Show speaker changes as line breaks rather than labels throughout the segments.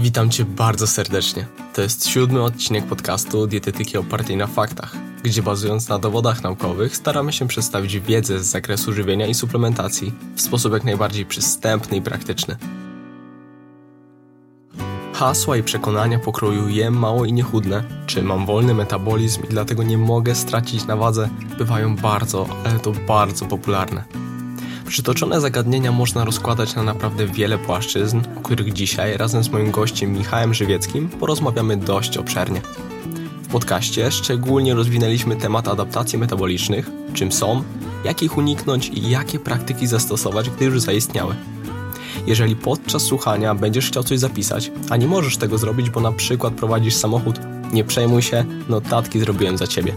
Witam Cię bardzo serdecznie. To jest siódmy odcinek podcastu Dietetyki opartej na faktach, gdzie bazując na dowodach naukowych staramy się przedstawić wiedzę z zakresu żywienia i suplementacji w sposób jak najbardziej przystępny i praktyczny. Hasła i przekonania pokroju jem mało i niechudne, czy mam wolny metabolizm i dlatego nie mogę stracić na wadze, bywają bardzo, ale to bardzo popularne. Przytoczone zagadnienia można rozkładać na naprawdę wiele płaszczyzn, o których dzisiaj razem z moim gościem Michałem Żywieckim porozmawiamy dość obszernie. W podcaście szczególnie rozwinęliśmy temat adaptacji metabolicznych, czym są, jak ich uniknąć i jakie praktyki zastosować, gdy już zaistniały. Jeżeli podczas słuchania będziesz chciał coś zapisać, a nie możesz tego zrobić, bo na przykład prowadzisz samochód, nie przejmuj się, notatki zrobiłem za ciebie.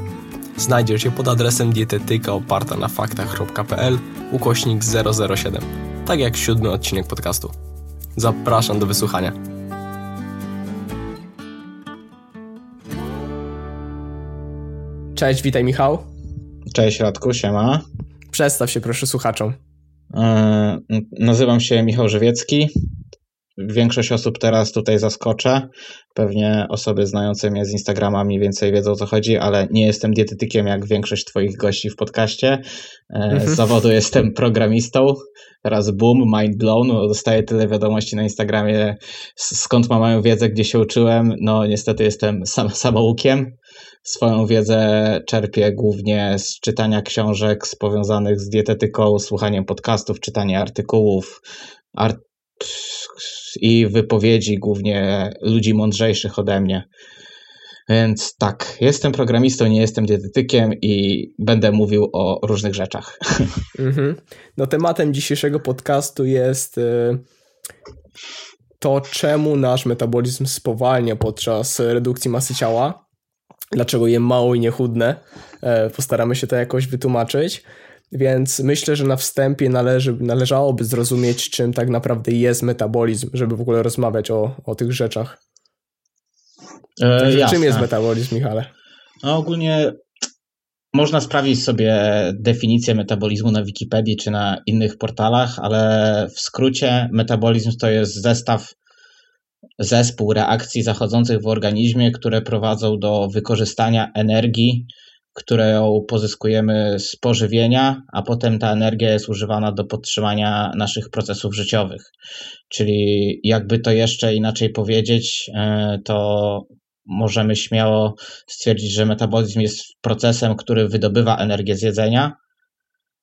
Znajdziesz je pod adresem dietetyka oparta na faktach.pl ukośnik 007, tak jak siódmy odcinek podcastu. Zapraszam do wysłuchania. Cześć, witaj Michał.
Cześć Radku, siema.
Przedstaw się proszę słuchaczom.
Yy, nazywam się Michał Żywiecki. Większość osób teraz tutaj zaskoczę. Pewnie osoby znające mnie z Instagrama mniej więcej wiedzą o co chodzi, ale nie jestem dietetykiem jak większość Twoich gości w podcaście. E, z zawodu jestem programistą. Teraz boom, mind blown. Dostaję tyle wiadomości na Instagramie, skąd mam moją wiedzę, gdzie się uczyłem. No niestety jestem sam, samoukiem. Swoją wiedzę czerpię głównie z czytania książek z powiązanych z dietetyką, słuchaniem podcastów, czytania artykułów, art i wypowiedzi głównie ludzi mądrzejszych ode mnie. Więc tak, jestem programistą, nie jestem dietetykiem i będę mówił o różnych rzeczach.
Mhm. No tematem dzisiejszego podcastu jest y, to, czemu nasz metabolizm spowalnia podczas redukcji masy ciała, dlaczego je mało i niechudne. E, postaramy się to jakoś wytłumaczyć. Więc myślę, że na wstępie należy, należałoby zrozumieć, czym tak naprawdę jest metabolizm, żeby w ogóle rozmawiać o, o tych rzeczach. E, czym jest metabolizm, Michale?
No ogólnie można sprawdzić sobie definicję metabolizmu na Wikipedii czy na innych portalach, ale w skrócie metabolizm to jest zestaw, zespół reakcji zachodzących w organizmie, które prowadzą do wykorzystania energii którą pozyskujemy z pożywienia, a potem ta energia jest używana do podtrzymania naszych procesów życiowych. Czyli jakby to jeszcze inaczej powiedzieć, e, to możemy śmiało stwierdzić, że metabolizm jest procesem, który wydobywa energię z jedzenia,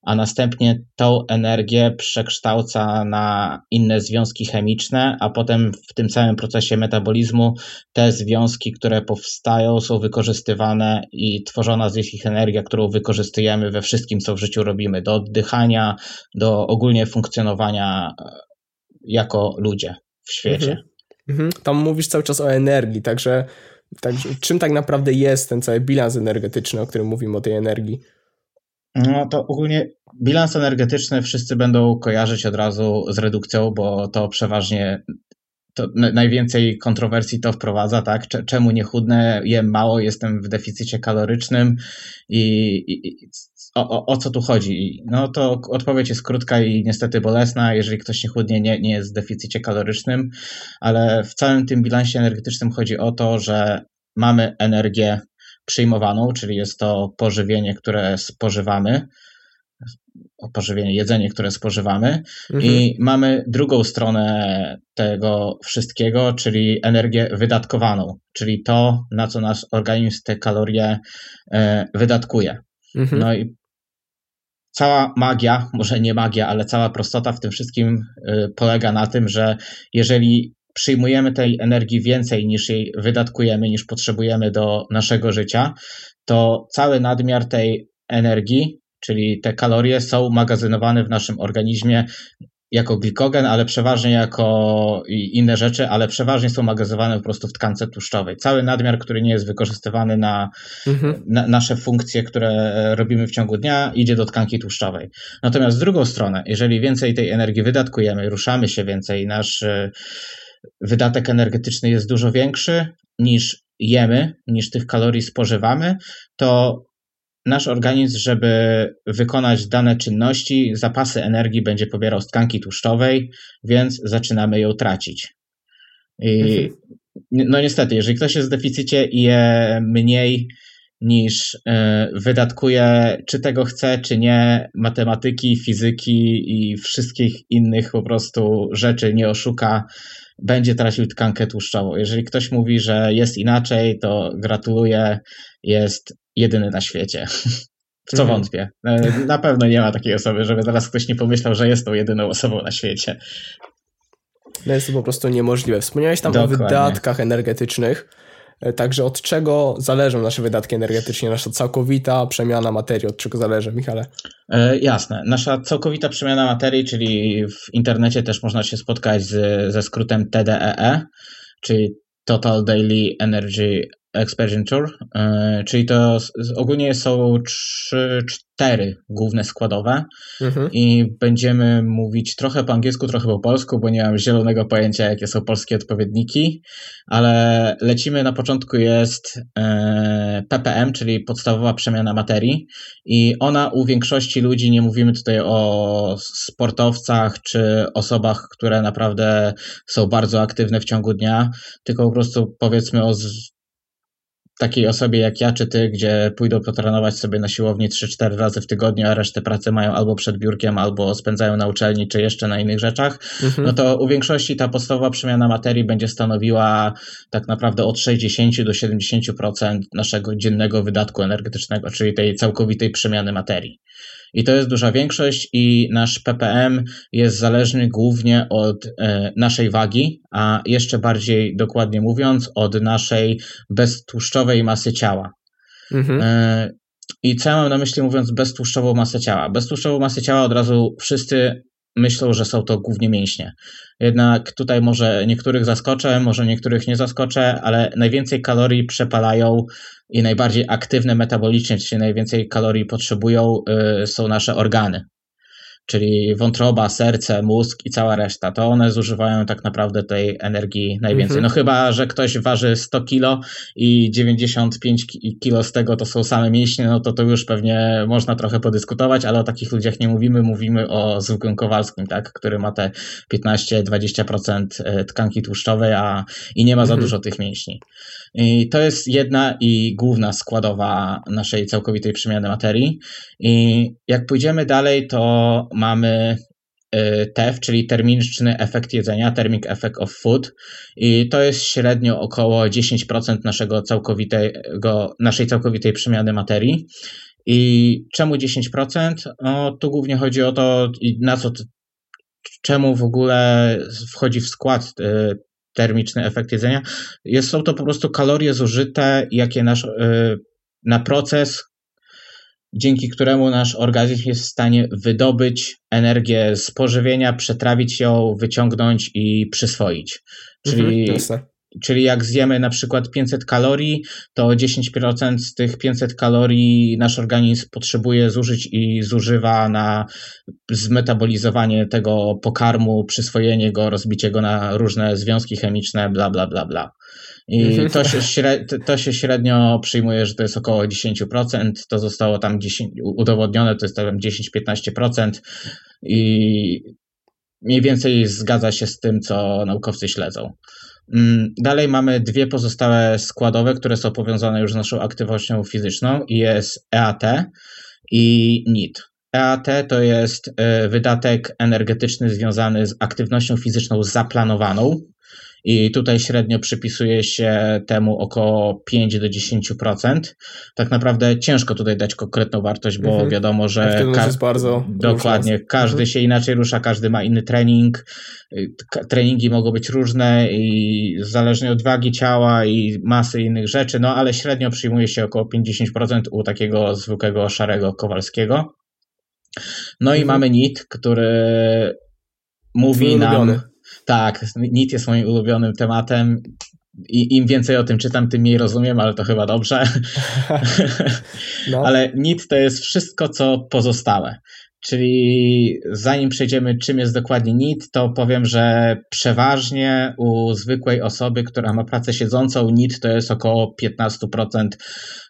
a następnie tą energię przekształca na inne związki chemiczne, a potem w tym samym procesie metabolizmu te związki, które powstają, są wykorzystywane i tworzona z ich energia, którą wykorzystujemy we wszystkim, co w życiu robimy, do oddychania, do ogólnie funkcjonowania e, jako ludzie w świecie. Mhm.
Mhm. Tam mówisz cały czas o energii, także, także czym tak naprawdę jest ten cały bilans energetyczny, o którym mówimy o tej energii?
No to ogólnie bilans energetyczny wszyscy będą kojarzyć od razu z redukcją, bo to przeważnie to najwięcej kontrowersji to wprowadza, tak? Czemu nie chudnę, jem mało, jestem w deficycie kalorycznym i, i, i o, o, o, co tu chodzi? No to odpowiedź jest krótka i niestety bolesna. Jeżeli ktoś nie chudnie, nie, nie jest w deficycie kalorycznym, ale w całym tym bilansie energetycznym chodzi o to, że mamy energię przyjmowaną, czyli jest to pożywienie, które spożywamy, pożywienie, jedzenie, które spożywamy mhm. i mamy drugą stronę tego wszystkiego, czyli energię wydatkowaną, czyli to, na co nasz organizm te kalorie e, wydatkuje. Mhm. No i cała magia, może nie magia, ale cała prostota w tym wszystkim e, polega na tym, że jeżeli przyjmujemy tej energii więcej niż jej wydatkujemy, niż potrzebujemy do naszego życia, to cały nadmiar tej energii, czyli te kalorie, są magazynowane w naszym organizmie jako glikogen, ale przeważnie jako inne rzeczy, ale przeważnie są magazynowane po prostu w tkance tłuszczowej. Cały nadmiar, który nie jest wykorzystywany na, mhm. na, nasze funkcje, które robimy w ciągu dnia, idzie do tkanki tłuszczowej. Natomiast z drugą stronę, jeżeli więcej tej energii wydatkujemy, ruszamy się więcej, nasz wydatek energetyczny jest dużo większy niż jemy, niż tych kalorii spożywamy, to nasz organizm, żeby wykonać dane czynności, zapasy energii będzie pobierał z tkanki tłuszczowej, więc zaczynamy ją tracić. I mhm. no niestety, jeżeli ktoś jest w deficycie i je mniej niż e, wydatkuje, czy tego chce, czy nie, matematyki, fizyki i wszystkich innych po prostu rzeczy nie oszuka, będzie tracił tkankę tłuszczową. Jeżeli ktoś mówi, że jest inaczej, to gratuluję, jest jedyny na świecie. W co mhm. wątpię. E, na pewno nie ma takiej osoby, żeby teraz ktoś nie pomyślał, że jest tą jedyną osobą na świecie.
No jest to po prostu niemożliwe. Wspomniałeś tam Dokładnie. o wydatkach energetycznych. E, także od czego zależą nasze wydatki energetyczne, nasza całkowita przemiana materii? Od czego zależy, Michale?
E, jasne. Nasza całkowita przemiana materii, czyli w internecie też można się spotkać z, ze skrótem TDEE, e, czyli Total Daily Energy Expenditure, czyli to ogólnie są trzy, cztery główne składowe mhm. i będziemy mówić trochę po angielsku, trochę po polsku, bo nie mam zielonego pojęcia, jakie są polskie odpowiedniki, ale lecimy na początku jest e, ppm, czyli podstawowa przemiana materii i ona u większości ludzi, nie mówimy tutaj o sportowcach czy osobach, które naprawdę są bardzo aktywne w ciągu dnia, tylko po prostu powiedzmy o takiej osobie jak ja czy ty, gdzie pójdą potrenować sobie na siłowni 3-4 razy w tygodniu, a resztę pracy mają albo przed biurkiem, albo spędzają na uczelni, czy jeszcze na innych rzeczach, mhm. no to u większości ta podstawowa przemiana materii będzie stanowiła tak naprawdę od 60 do 70% naszego dziennego wydatku energetycznego, czyli tej całkowitej przemiany materii. I to jest duża większość, i nasz ppm jest zależny głównie od e, naszej wagi, a jeszcze bardziej dokładnie mówiąc, od naszej beztłuszczowej masy ciała. Mhm. E, I co ja mam na myśli mówiąc beztłuszczową masę ciała? Beztłuszczową masę ciała od razu wszyscy myślą, że są to głównie mięśnie. Jednak tutaj może niektórych zaskoczę, może niektórych nie zaskoczę, ale najwięcej kalorii przepalają i najbardziej aktywne metabolicznie, czyli najwięcej kalorii potrzebują, y, są nasze organy czyli wątroba, serce, mózg i cała reszta, to one zużywają tak naprawdę tej energii najwięcej. Mhm. No chyba, że ktoś waży 100 kilo i 95 kilo z tego to są same mięśnie, no to to już pewnie można trochę podyskutować, ale o takich ludziach nie mówimy, mówimy o zwykłym Kowalskim, tak, który ma te 15-20% e, tkanki tłuszczowej, a i nie ma za mhm. dużo tych mięśni. I to jest jedna i główna składowa naszej całkowitej przemiany materii. I jak pójdziemy dalej, to mamy y, TEF, czyli termiczny efekt jedzenia, thermic effect of food i to jest średnio około 10% naszego całkowitego, naszej całkowitej przemiany materii. I czemu 10%? No, tu głównie chodzi o to, na co, czemu w ogóle wchodzi w skład y, termiczny efekt jedzenia. Jest, są to po prostu kalorie zużyte, jakie nasz, y, na proces, dzięki któremu nasz organizm jest w stanie wydobyć energię z pożywienia, przetrawić ją, wyciągnąć i przyswoić. Czyli, mhm, czyli jak zjemy na przykład 500 kalorii, to 10% z tych 500 kalorii nasz organizm potrzebuje zużyć i zużywa na zmetabolizowanie tego pokarmu, przyswojenie go, rozbicie go na różne związki chemiczne, bla, bla, bla, bla. I mhm. to się, średnio, to się średnio przyjmuje, że to jest około 10%. To zostało tam 10, udowodnione, to jest tam 10-15%. I mniej więcej zgadza się z tym, co naukowcy śledzą. Mm, dalej mamy dwie pozostałe składowe, które są powiązane już z naszą aktywnością fizyczną i jest EAT i NIT. EAT to jest e, wydatek energetyczny związany z aktywnością fizyczną zaplanowaną, i tutaj średnio przypisuje się temu około 5 do 10%. Tak naprawdę ciężko tutaj dać konkretną wartość, bo mhm. wiadomo, że
ka- jest bardzo
dokładnie każdy mhm. się inaczej rusza, każdy ma inny trening. Treningi mogą być różne i zależnie od wagi ciała i masy innych rzeczy, no ale średnio przyjmuje się około 50% u takiego zwykłego szarego Kowalskiego. No mhm. i mamy NIT, który mówi nam tak, NIT jest moim ulubionym tematem. I im więcej o tym czytam, tym mniej rozumiem, ale to chyba dobrze. No. ale NIT to jest wszystko, co pozostałe. Czyli zanim przejdziemy, czym jest dokładnie NIT, to powiem, że przeważnie u zwykłej osoby, która ma pracę siedzącą, NIT to jest około 15%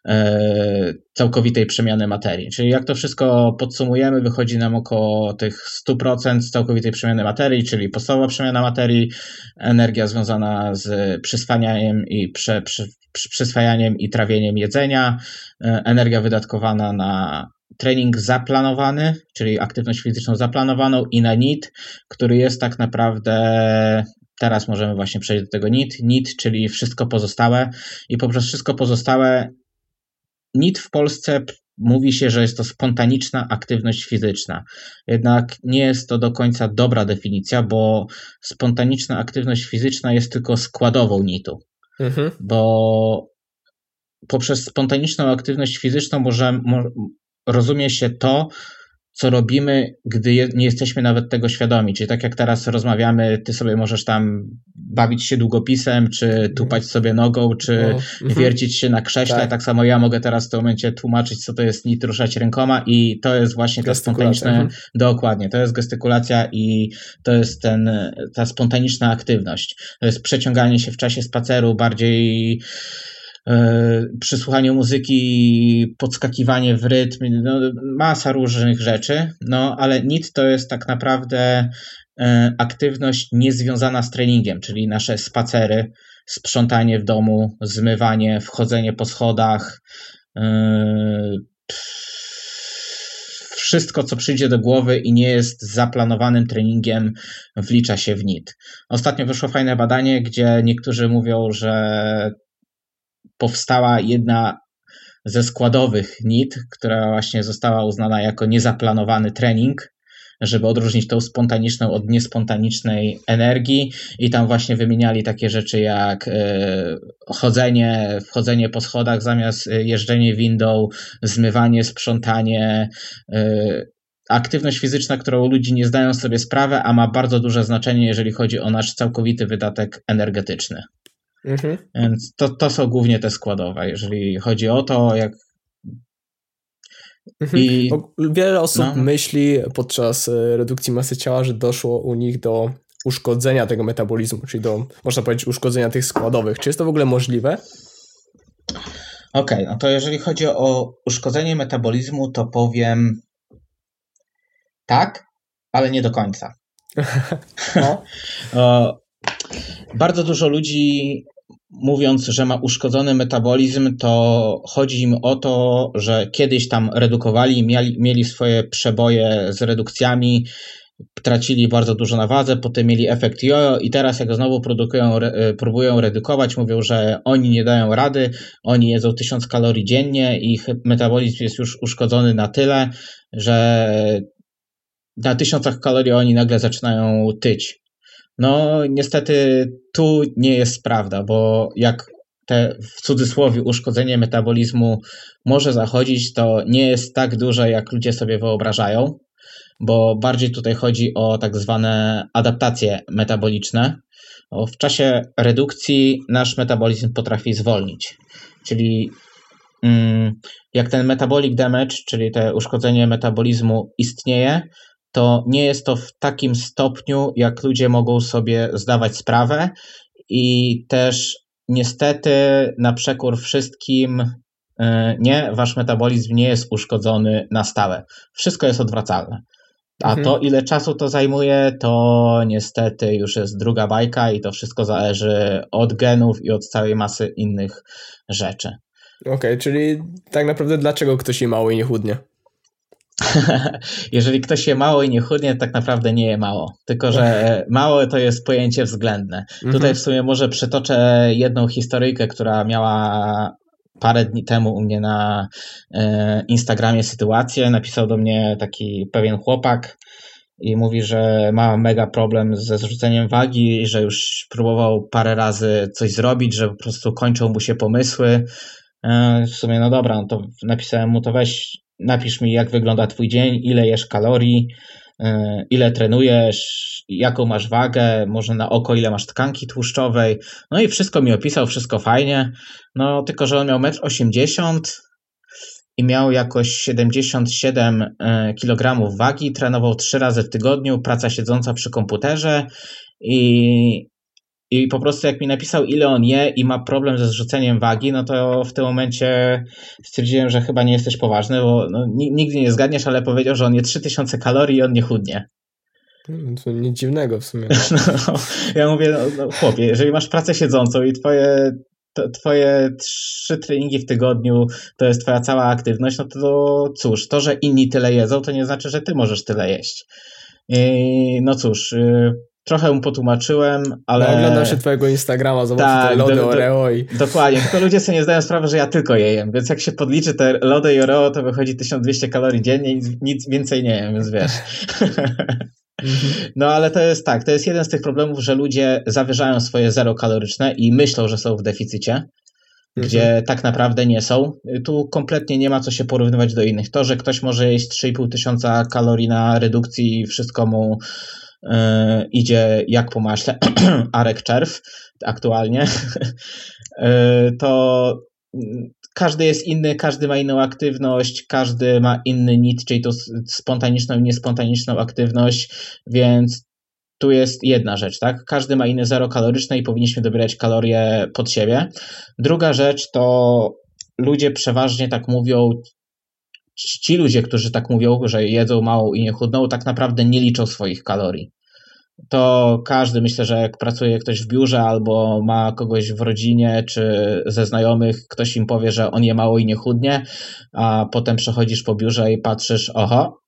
e, całkowitej przemiany materii. Czyli jak to wszystko podsumujemy, wychodzi nam około tych 100% całkowitej przemiany materii, czyli podstawowa przemiana materii, energia związana z przyswajaniem i prze, prze, przyswajaniem i trawieniem jedzenia, e, energia wydatkowana na trening zaplanowany, czyli aktywność fizyczną zaplanowaną i na NIT, który jest tak naprawdę Teraz możemy właśnie przejść do tego NIT. NIT, czyli wszystko pozostałe, i poprzez wszystko pozostałe, NIT w Polsce mówi się, że jest to spontaniczna aktywność fizyczna. Jednak nie jest to do końca dobra definicja, bo spontaniczna aktywność fizyczna jest tylko składową NIT-u. Mhm. Bo poprzez spontaniczną aktywność fizyczną może, rozumie się to, co robimy, gdy je, nie jesteśmy nawet tego świadomi. Czyli tak jak teraz rozmawiamy, ty sobie możesz tam bawić się długopisem, czy mhm. tupać sobie nogą, czy o, mhm. wiercić się na krześle. Tak. tak. samo ja mogę teraz w tym momencie tłumaczyć, co to jest nit, ruszać rękoma i to jest właśnie ta spontaniczna, mhm. dokładnie, to jest gestykulacja i to jest ten, ta spontaniczna aktywność. To jest przeciąganie się w czasie spaceru bardziej przysłuchanie muzyki, podskakiwanie w rytm, no, masa różnych rzeczy, no ale NIT to jest tak naprawdę e, aktywność niezwiązana z treningiem, czyli nasze spacery, sprzątanie w domu, zmywanie, wchodzenie po schodach, e, wszystko, co przyjdzie do głowy i nie jest zaplanowanym treningiem, wlicza się w NIT. Ostatnio wyszło fajne badanie, gdzie niektórzy mówią, że powstała jedna ze składowych NIT, która właśnie została uznana jako niezaplanowany trening, żeby odróżnić tą spontaniczną od niespontanicznej energii i tam właśnie wymieniali takie rzeczy jak e, chodzenie, wchodzenie po schodach zamiast e, jeżdżenie windą, zmywanie, sprzątanie, e, aktywność fizyczna, którą ludzie nie zdają sobie sprawy, a ma bardzo duże znaczenie, jeżeli chodzi o nasz całkowity wydatek energetyczny. Mhm. Więc to, to są głównie te składowe, jeżeli chodzi o to, jak.
Mhm. I... Wiele osób no. myśli podczas e, redukcji masy ciała, że doszło u nich do uszkodzenia tego metabolizmu, czyli do, można powiedzieć, uszkodzenia tych składowych. Czy jest to w ogóle możliwe?
Okej, okay, no to jeżeli chodzi o uszkodzenie metabolizmu, to powiem tak, ale nie do końca. no. o, bardzo dużo ludzi mówiąc, że ma uszkodzony metabolizm, to chodzi im o to, że kiedyś tam redukowali, mieli, mieli swoje przeboje z redukcjami, tracili bardzo dużo na wadze, potem mieli efekt jojo i teraz jak znowu produkują, e, próbują redukować, mówią, że oni nie dają rady, oni jedzą 1000 kalorii dziennie, ich metabolizm jest już uszkodzony na tyle, że na tysiącach kalorii oni nagle zaczynają tyć. No, niestety tu nie jest prawda, bo jak te w cudzysłowie uszkodzenie metabolizmu może zachodzić, to nie jest tak duże, jak ludzie sobie wyobrażają, bo bardziej tutaj chodzi o tak zwane adaptacje metaboliczne. W czasie redukcji nasz metabolizm potrafi zwolnić, czyli mm, jak ten metabolic damage, czyli te uszkodzenie metabolizmu istnieje, to nie jest to w takim stopniu, jak ludzie mogą sobie zdawać sprawę i też niestety na przekór wszystkim e, nie, wasz metabolizm nie jest uszkodzony na stałe. Wszystko jest odwracalne. A mhm. to, ile czasu to zajmuje, to niestety już jest druga bajka i to wszystko zależy od genów i od całej masy innych rzeczy.
Okej, okay, czyli tak naprawdę dlaczego ktoś je mało i nie chudnie?
Jeżeli ktoś je mało i nie chudnie, to tak naprawdę nie je mało. Tylko, że mało to jest pojęcie względne. Mhm. Tutaj w sumie może przytoczę jedną historyjkę, która miała parę dni temu u mnie na e, Instagramie sytuację. Napisał do mnie taki pewien chłopak i mówi, że ma mega problem ze zrzuceniem wagi, że już próbował parę razy coś zrobić, że po prostu kończą mu się pomysły. E, w sumie, no dobra, no to napisałem mu to weź napisz mi, jak wygląda Twój dzień, ile jesz kalorii, e, ile trenujesz, jaką masz wagę, może na oko, ile masz tkanki tłuszczowej. No i wszystko mi opisał, wszystko fajnie. No tylko, że on miał 1,80 m i miał jakoś 77 e, kg wagi, trenował trzy razy w tygodniu, praca siedząca przy komputerze i, i po prostu jak mi napisał, ile on je i ma problem ze zrzuceniem wagi, no to w tym momencie stwierdziłem, że chyba nie jesteś poważny, bo no, nigdy nie zgadniesz, ale powiedział, że on je 3000 kalorii i on nie chudnie.
Hmm, to nic dziwnego w sumie.
No, ja mówię, no, no, chłopie, jeżeli masz pracę siedzącą i twoje, to, twoje trzy treningi w tygodniu to jest twoja cała aktywność, no to cóż, to, że inni tyle jedzą, to nie znaczy, że ty możesz tyle jeść. I, no cóż, y, trochę mu potłumaczyłem, ale... No,
oglądam się twojego Instagrama, zobaczę tak, te lody do, Oreo i...
Dokładnie, tylko ludzie sobie nie zdają sprawy, że ja tylko je jem, więc jak się podliczy te lody i Oreo, to wychodzi 1200 kalorii dziennie i nic więcej nie jem, więc wiesz. No ale to jest tak, to jest jeden z tych problemów, że ludzie zawyżają swoje zero kaloryczne i myślą, że są w deficycie, gdzie mhm. tak naprawdę nie są. Tu kompletnie nie ma co się porównywać do innych. To, że ktoś może jeść 3,5 tysiąca kalorii na redukcji i wszystko mu idzie jak po maśle, Arek Czerw aktualnie, e, to każdy jest inny, każdy ma inną aktywność, każdy ma inny nit, czyli to spontaniczną i niespontaniczną aktywność, więc tu jest jedna rzecz, tak? Każdy ma inne zero kaloryczne i powinniśmy dobierać kalorie pod siebie. Druga rzecz to ludzie przeważnie tak mówią, ci ludzie, którzy tak mówią, że jedzą mało i nie chudną, tak naprawdę nie liczą swoich kalorii to każdy, myślę, że jak pracuje ktoś w biurze albo ma kogoś w rodzinie czy ze znajomych, ktoś im powie, że on je mało i nie chudnie, a potem przechodzisz po biurze i patrzysz, oho,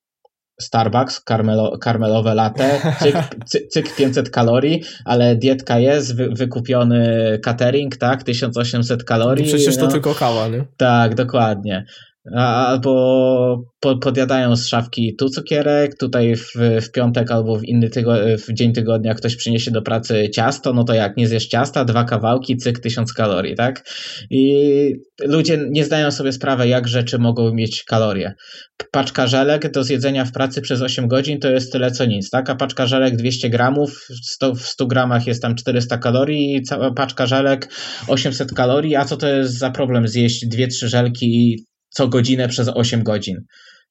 Starbucks, karmelo, karmelowe latte, cyk, cyk 500 kalorii, ale dietka jest, wy, wykupiony catering, tak, 1800 kalorii.
Przecież to no. tylko kawa, nie?
Tak, dokładnie albo podjadają z szafki tu cukierek, tutaj w, w piątek albo w inny tygo, w dzień tygodnia ktoś przyniesie do pracy ciasto, no to jak nie zjesz ciasta, dwa kawałki, cyk, tysiąc kalorii, tak? I ludzie nie zdają sobie sprawy, jak rzeczy mogą mieć kalorie. Paczka żelek do zjedzenia w pracy przez 8 godzin to jest tyle co nic, tak? A paczka żelek 200 gramów, 100, w 100 gramach jest tam 400 kalorii i cała paczka żelek 800 kalorii, a co to jest za problem zjeść dwie, trzy żelki co godzinę przez 8 godzin.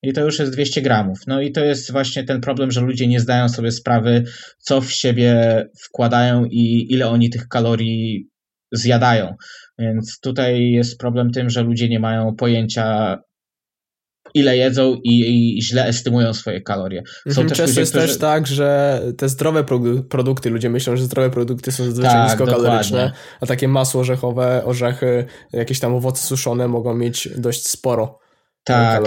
I to już jest 200 gramów. No i to jest właśnie ten problem, że ludzie nie zdają sobie sprawy, co w siebie wkładają i ile oni tych kalorii zjadają. Więc tutaj jest problem tym, że ludzie nie mają pojęcia, ile jedzą i, i źle estymują swoje kalorie.
Są mhm, też Często ludzie, jest którzy... też tak, że te zdrowe produkty, ludzie myślą, że zdrowe produkty są zazwyczaj tak, niskokaloryczne, dokładnie. a takie masło orzechowe, orzechy, jakieś tam owoce suszone mogą mieć dość sporo
tak,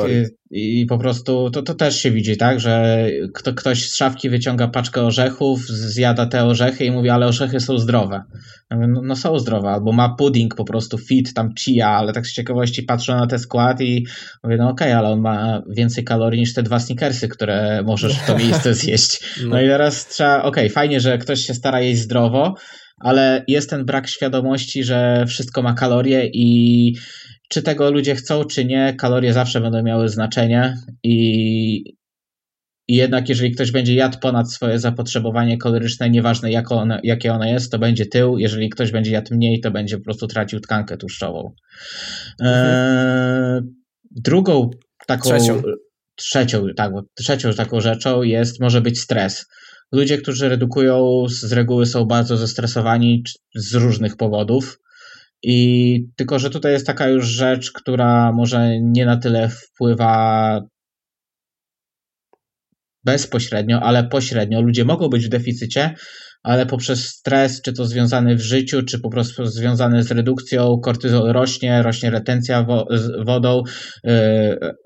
i, i, po prostu to, to też się widzi, tak, że kto, ktoś z szafki wyciąga paczkę orzechów, zjada te orzechy i mówi, ale orzechy są zdrowe. no, no, są zdrowe, albo ma pudding po prostu fit, tam chia, ale tak z ciekawości patrzę na ten skład i mówię, no okej, okay, ale on ma więcej kalorii niż te dwa sneakersy, które możesz w to miejsce zjeść. No, no i teraz trzeba, okej, okay, fajnie, że ktoś się stara jeść zdrowo, ale jest ten brak świadomości, że wszystko ma kalorie i czy tego ludzie chcą, czy nie, kalorie zawsze będą miały znaczenie i, i jednak jeżeli ktoś będzie jadł ponad swoje zapotrzebowanie kaloryczne, nieważne jak one, jakie ono jest, to będzie tył. Jeżeli ktoś będzie jadł mniej, to będzie po prostu tracił tkankę tłuszczową. Mhm. E, drugą taką...
Trzecią.
Trzecią, tak, trzecią taką rzeczą jest, może być stres. Ludzie, którzy redukują, z reguły są bardzo zestresowani z różnych powodów. I tylko, że tutaj jest taka już rzecz, która może nie na tyle wpływa bezpośrednio, ale pośrednio. Ludzie mogą być w deficycie, ale poprzez stres, czy to związany w życiu, czy po prostu związany z redukcją, kortyzol rośnie, rośnie retencja wo wodą, yy,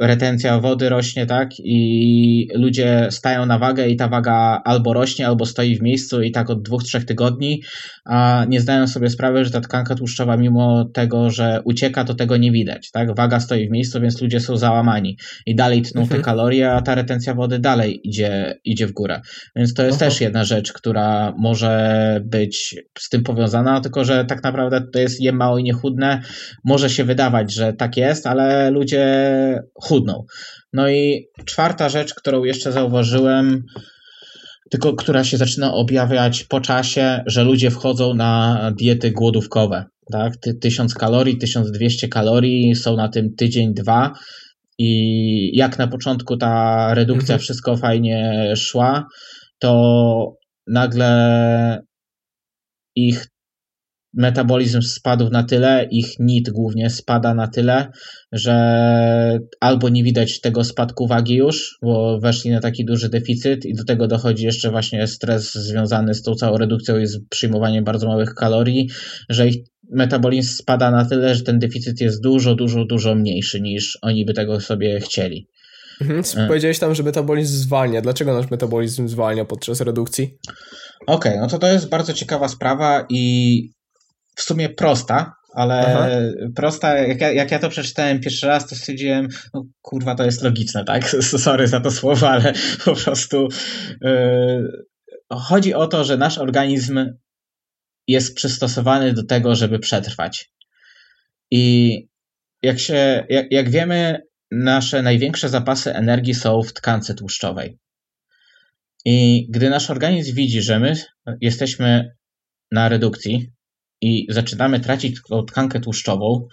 retencja wody rośnie, tak? I ludzie stają na wagę i ta waga albo rośnie, albo stoi w miejscu i tak od dwóch, trzech tygodni, a nie zdają sobie sprawy, że ta tkanka tłuszczowa, mimo tego, że ucieka, to tego nie widać, tak? Waga stoi w miejscu, więc ludzie są załamani i dalej tną mhm. te kalorie, a ta retencja wody dalej idzie, idzie w górę. Więc to jest Aha. też jedna rzecz, która może być z tym powiązana, tylko że tak naprawdę to jest jem mało i niechudne. Może się wydawać, że tak jest, ale ludzie chudną. No i czwarta rzecz, którą jeszcze zauważyłem, tylko która się zaczyna objawiać po czasie, że ludzie wchodzą na diety głodówkowe. Tak? 1000 kalorii, 1200 kalorii, są na tym tydzień, dwa i jak na początku ta redukcja mhm. wszystko fajnie szła, to nagle ich metabolizm spadł na tyle, ich NIT głównie spada na tyle, że albo nie widać tego spadku wagi już, bo weszli na taki duży deficyt i do tego dochodzi jeszcze właśnie stres związany z tą całą redukcją i z przyjmowaniem bardzo małych kalorii, że ich metabolizm spada na tyle, że ten deficyt jest dużo, dużo, dużo mniejszy niż oni by tego sobie chcieli.
Mhm, e. powiedziałeś tam, że metabolizm zwalnia. Dlaczego nasz metabolizm zwalnia podczas redukcji?
Okej, okay, no to to jest bardzo ciekawa sprawa i w sumie prosta, ale Aha. prosta, jak ja, jak ja to przeczytałem pierwszy raz, to stwierdziłem, no kurwa, to jest logiczne, tak? Sorry za to słowo, ale po prostu yy, chodzi o to, że nasz organizm jest przystosowany do tego, żeby przetrwać. I jak się, jak, jak wiemy, nasze największe zapasy energii są w tkance tłuszczowej. I gdy nasz organizm widzi, że my jesteśmy na redukcji, i zaczynamy tracić tą tkankę tłuszczową,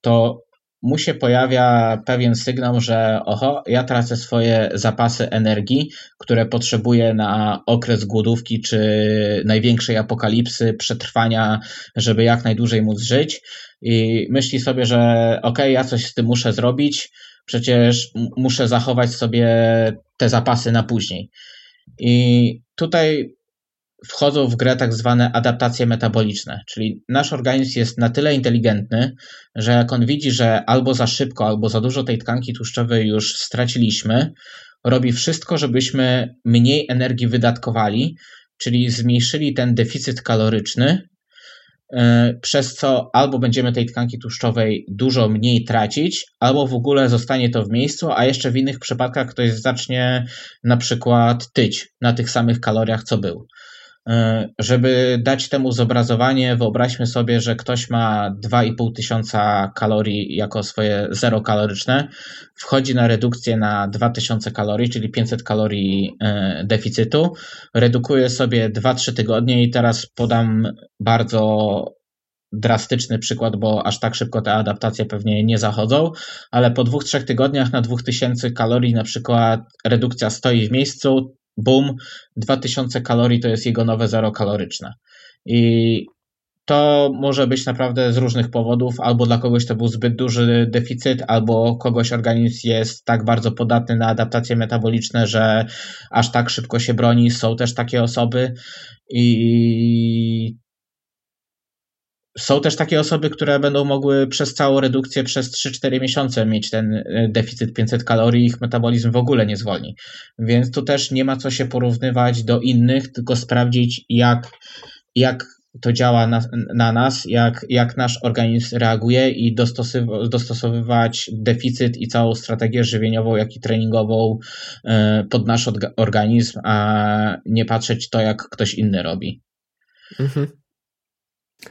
to mu się pojawia pewien sygnał, że oho, ja tracę swoje zapasy energii, które potrzebuję na okres głodówki czy największej apokalipsy, przetrwania, żeby jak najdłużej móc żyć. I myśli sobie, że okej, okay, ja coś z tym muszę zrobić, przecież muszę zachować sobie te zapasy na później. I tutaj wchodzą w grę tak zwane adaptacje metaboliczne, czyli nasz organizm jest na tyle inteligentny, że jak on widzi, że albo za szybko, albo za dużo tej tkanki tłuszczowej już straciliśmy, robi wszystko, żebyśmy mniej energii wydatkowali, czyli zmniejszyli ten deficyt kaloryczny, przez co albo będziemy tej tkanki tłuszczowej dużo mniej tracić, albo w ogóle zostanie to w miejscu, a jeszcze w innych przypadkach ktoś zacznie na przykład tyć na tych samych kaloriach, co był. E, żeby dać temu zobrazowanie, wyobraźmy sobie, że ktoś ma 2,5 tysiąca kalorii jako swoje zero kaloryczne, wchodzi na redukcję na 2000 kalorii, czyli 500 kalorii e, deficytu, redukuje sobie 2-3 tygodnie i teraz podam bardzo drastyczny przykład, bo aż tak szybko te adaptacje pewnie nie zachodzą, ale po dwóch, trzech tygodniach na 2000 kalorii na przykład redukcja stoi w miejscu, boom, 2000 kalorii to jest jego nowe zero kaloryczne. I to może być naprawdę z różnych powodów, albo dla kogoś to był zbyt duży deficyt, albo kogoś organizm jest tak bardzo podatny na adaptacje metaboliczne, że aż tak szybko się broni. Są też takie osoby i są też takie osoby, które będą mogły przez całą redukcję przez 3-4 miesiące mieć ten e, deficyt 500 kalorii, ich metabolizm w ogóle nie zwolni. Więc tu też nie ma co się porównywać do innych, tylko sprawdzić, jak, jak to działa na, na nas, jak, jak nasz organizm reaguje i dostosowywać deficyt i całą strategię żywieniową, jak i treningową e, pod nasz organizm, a nie patrzeć to, jak ktoś inny robi. Mhm.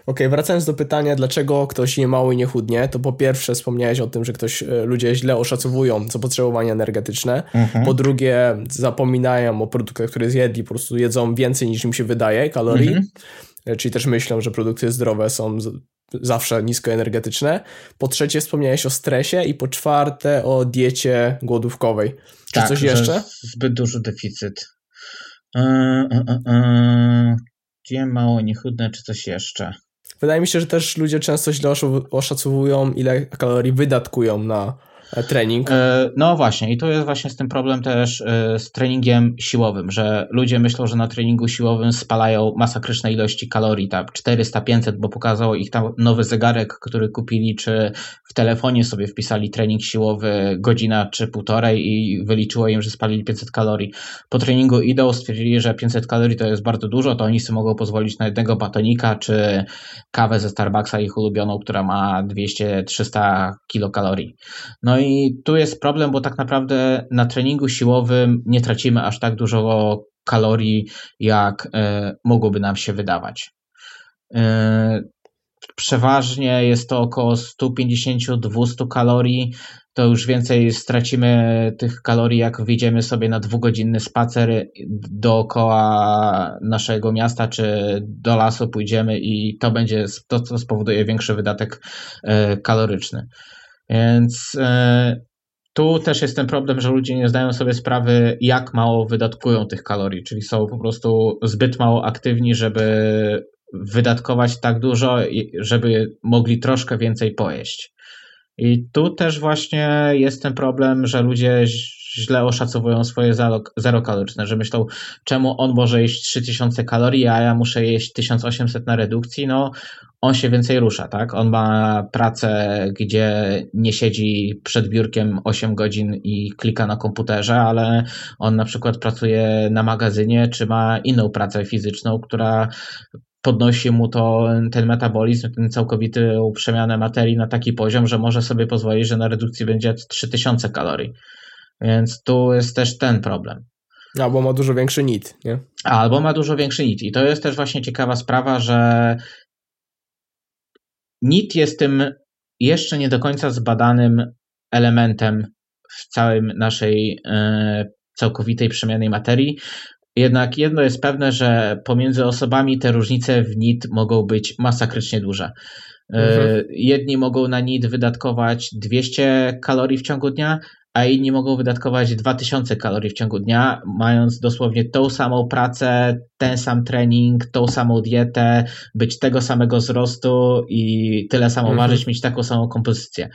Ok, wracając do pytania, dlaczego ktoś je mało i nie chudnie, to po pierwsze wspomniałeś o tym, że ktoś, e, ludzie źle oszacowują zapotrzebowanie energetyczne. Mhm. Po drugie, zapominają o produktach, które zjedli, po prostu jedzą więcej niż im się wydaje kalorii. Mhm. E, czyli też myślą, że produkty zdrowe są zawsze niskoenergetyczne. Po trzecie, wspomniałeś o stresie i po czwarte o diecie głodówkowej. Czy tak, coś jeszcze?
Zbyt duży deficyt. Yy, yy, yy. Jem mało, niechudne, czy coś jeszcze.
Wydaje mi się, że też ludzie często źle oszacowują, ile kalorii wydatkują na trening. E,
no właśnie, i to jest właśnie z tym problem też e, z treningiem siłowym, że ludzie myślą, że na treningu siłowym spalają masakryczne ilości kalorii, tak 400-500, bo pokazał ich tam nowy zegarek, który kupili, czy w telefonie sobie wpisali trening siłowy godzina czy półtorej i wyliczyło im, że spalili 500 kalorii. Po treningu idą, stwierdzili, że 500 kalorii to jest bardzo dużo, to oni sobie mogą pozwolić na jednego batonika, czy kawę ze Starbucksa ich ulubioną, która ma 200-300 kilokalorii. No no i tu jest problem, bo tak naprawdę na treningu siłowym nie tracimy aż tak dużo kalorii, jak e, mogłoby nam się wydawać. E, przeważnie jest to około 150-200 kalorii. To już więcej stracimy tych kalorii, jak wyjdziemy sobie na dwugodzinny spacer dookoła naszego miasta, czy do lasu pójdziemy i to będzie to, co spowoduje większy wydatek e, kaloryczny. Więc e, tu też jest ten problem, że ludzie nie zdają sobie sprawy, jak mało wydatkują tych kalorii, czyli są po prostu zbyt mało aktywni, żeby wydatkować tak dużo, żeby mogli troszkę więcej pojeść. I tu też właśnie jest ten problem, że ludzie źle oszacowują swoje zero kaloryczne, że myślą, czemu on może jeść 3000 kalorii, a ja muszę jeść 1800 na redukcji, no on się więcej rusza, tak? On ma pracę, gdzie nie siedzi przed biurkiem 8 godzin i klika na komputerze, ale on na przykład pracuje na magazynie, czy ma inną pracę fizyczną, która podnosi mu to ten metabolizm, ten całkowity przemianę materii na taki poziom, że może sobie pozwolić, że na redukcji będzie 3000 kalorii. Więc tu jest też ten problem.
Albo ma dużo większy nit, nie?
Albo ma dużo większy nit. I to jest też właśnie ciekawa sprawa, że nit jest tym jeszcze nie do końca zbadanym elementem w całej naszej e, całkowitej przemiany materii, jednak jedno jest pewne, że pomiędzy osobami te różnice w NIT mogą być masakrycznie duże. E, mhm. Jedni mogą na NIT wydatkować 200 kalorii w ciągu dnia, a inni mogą wydatkować 2000 kalorii w ciągu dnia, mając dosłownie tą samą pracę, ten sam trening, tą samą dietę, być tego samego wzrostu i tyle samo mhm. ważyć, mieć taką samą kompozycję.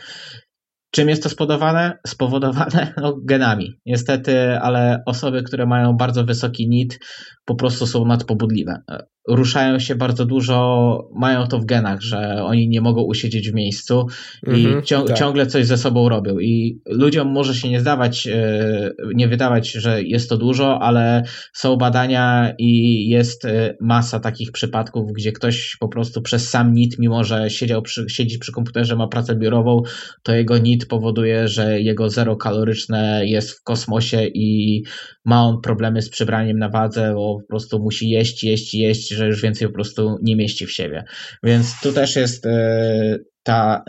Czym jest to spowodowane? Spowodowane no, genami. Niestety, ale osoby, które mają bardzo wysoki NIT, po prostu są nadpobudliwe ruszają się bardzo dużo, mają to w genach, że oni nie mogą usiedzieć w miejscu i mm -hmm, tak. ciągle coś ze sobą robią. I ludziom może się nie zdawać, e, nie wydawać, że jest to dużo, ale są badania i jest e, masa takich przypadków, gdzie ktoś po prostu przez sam NIT, mimo że siedział przy, siedzi przy komputerze, ma pracę biurową, to jego NIT powoduje, że jego zero kaloryczne jest w kosmosie i ma on problemy z przybraniem na wadze, bo po prostu musi jeść, jeść, jeść, że już więcej po prostu nie mieści w siebie. Więc tu też jest e, ta.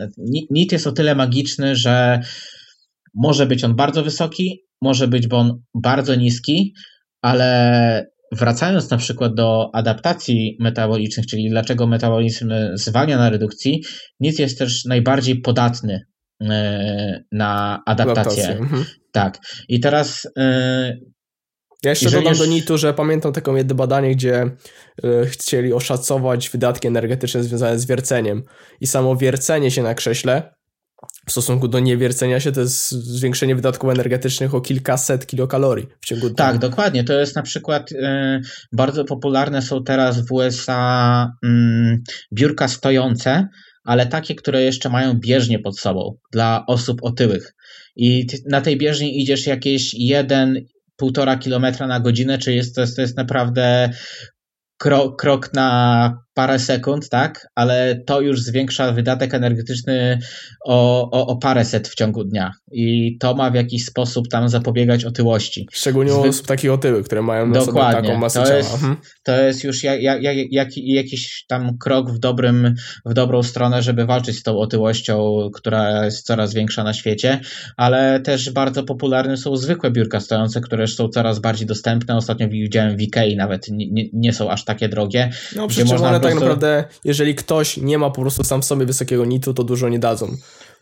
NIT jest o tyle magiczny, że może być on bardzo wysoki, może być on bardzo niski, ale wracając na przykład do adaptacji metabolicznych, czyli dlaczego metabolizm zwalnia na redukcji, NIT jest też najbardziej podatny e, na adaptację. Mhm. Tak. I teraz e,
ja jeszcze Jeżeli dodam do NIT-u, że pamiętam taką jedno badanie, gdzie y, chcieli oszacować wydatki energetyczne związane z wierceniem i samo wiercenie się na krześle w stosunku do niewiercenia się to jest zwiększenie wydatków energetycznych o kilkaset kilokalorii w ciągu dnia.
Tak, dokładnie. To jest na przykład y, bardzo popularne są teraz w USA y, biurka stojące, ale takie, które jeszcze mają bieżnie pod sobą dla osób otyłych. I na tej bieżni idziesz jakieś jeden półtora kilometra na godzinę, czy jest to, to jest naprawdę krok, krok na parę sekund, tak? Ale to już zwiększa wydatek energetyczny o, o, o paręset w ciągu dnia. I to ma w jakiś sposób tam zapobiegać otyłości.
Szczególnie u osób takich otyłych, które mają na Dokładnie. sobie taką masę
to
ciała.
Jest, mhm. To jest już jak, jak, jak, jakiś tam krok w, dobrym, w dobrą stronę, żeby walczyć z tą otyłością, która jest coraz większa na świecie, ale też bardzo popularne są zwykłe biurka stojące, które są coraz bardziej dostępne. Ostatnio widziałem w Ikei nawet, nie, nie są aż takie drogie.
No przecież można tak naprawdę, jeżeli ktoś nie ma po prostu sam w sobie wysokiego nitu, to dużo nie dadzą.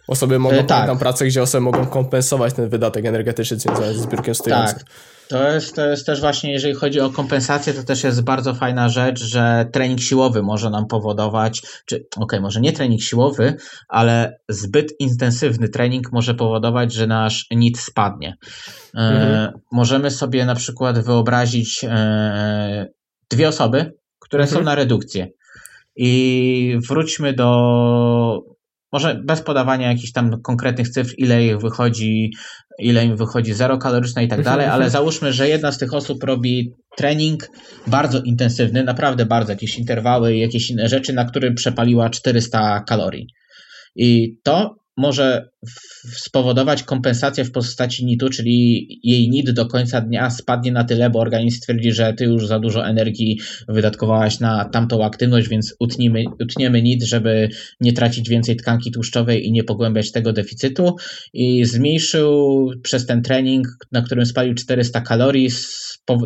Osoby mogą e, tak. tam pracę, gdzie osoby mogą kompensować ten wydatek energetyczny związany z biurkiem stojącym. Tak.
To jest, to jest też właśnie, jeżeli chodzi o kompensację, to też jest bardzo fajna rzecz, że trening siłowy może nam powodować, czy okej, okay, może nie trening siłowy, ale zbyt intensywny trening może powodować, że nasz NIT spadnie. E, mhm. możemy sobie na przykład wyobrazić e, dwie osoby, które mhm. są na redukcję. I wróćmy do, może bez podawania jakichś tam konkretnych cyfr, ile ich wychodzi, ile im wychodzi zero kaloryczne i tak mhm, dalej, ale mhm. załóżmy, że jedna z tych osób robi trening bardzo intensywny, naprawdę bardzo, jakieś interwały jakieś inne rzeczy, na którym przepaliła 400 kalorii. I to może spowodować kompensację w postaci NIT-u, czyli jej NIT do końca dnia spadnie na tyle, bo organizm stwierdzi, że ty już za dużo energii wydatkowałaś na tamtą aktywność, więc utnimy, utniemy NIT, żeby nie tracić więcej tkanki tłuszczowej i nie pogłębiać tego deficytu i zmniejszył przez ten trening, na którym spalił 400 kalorii,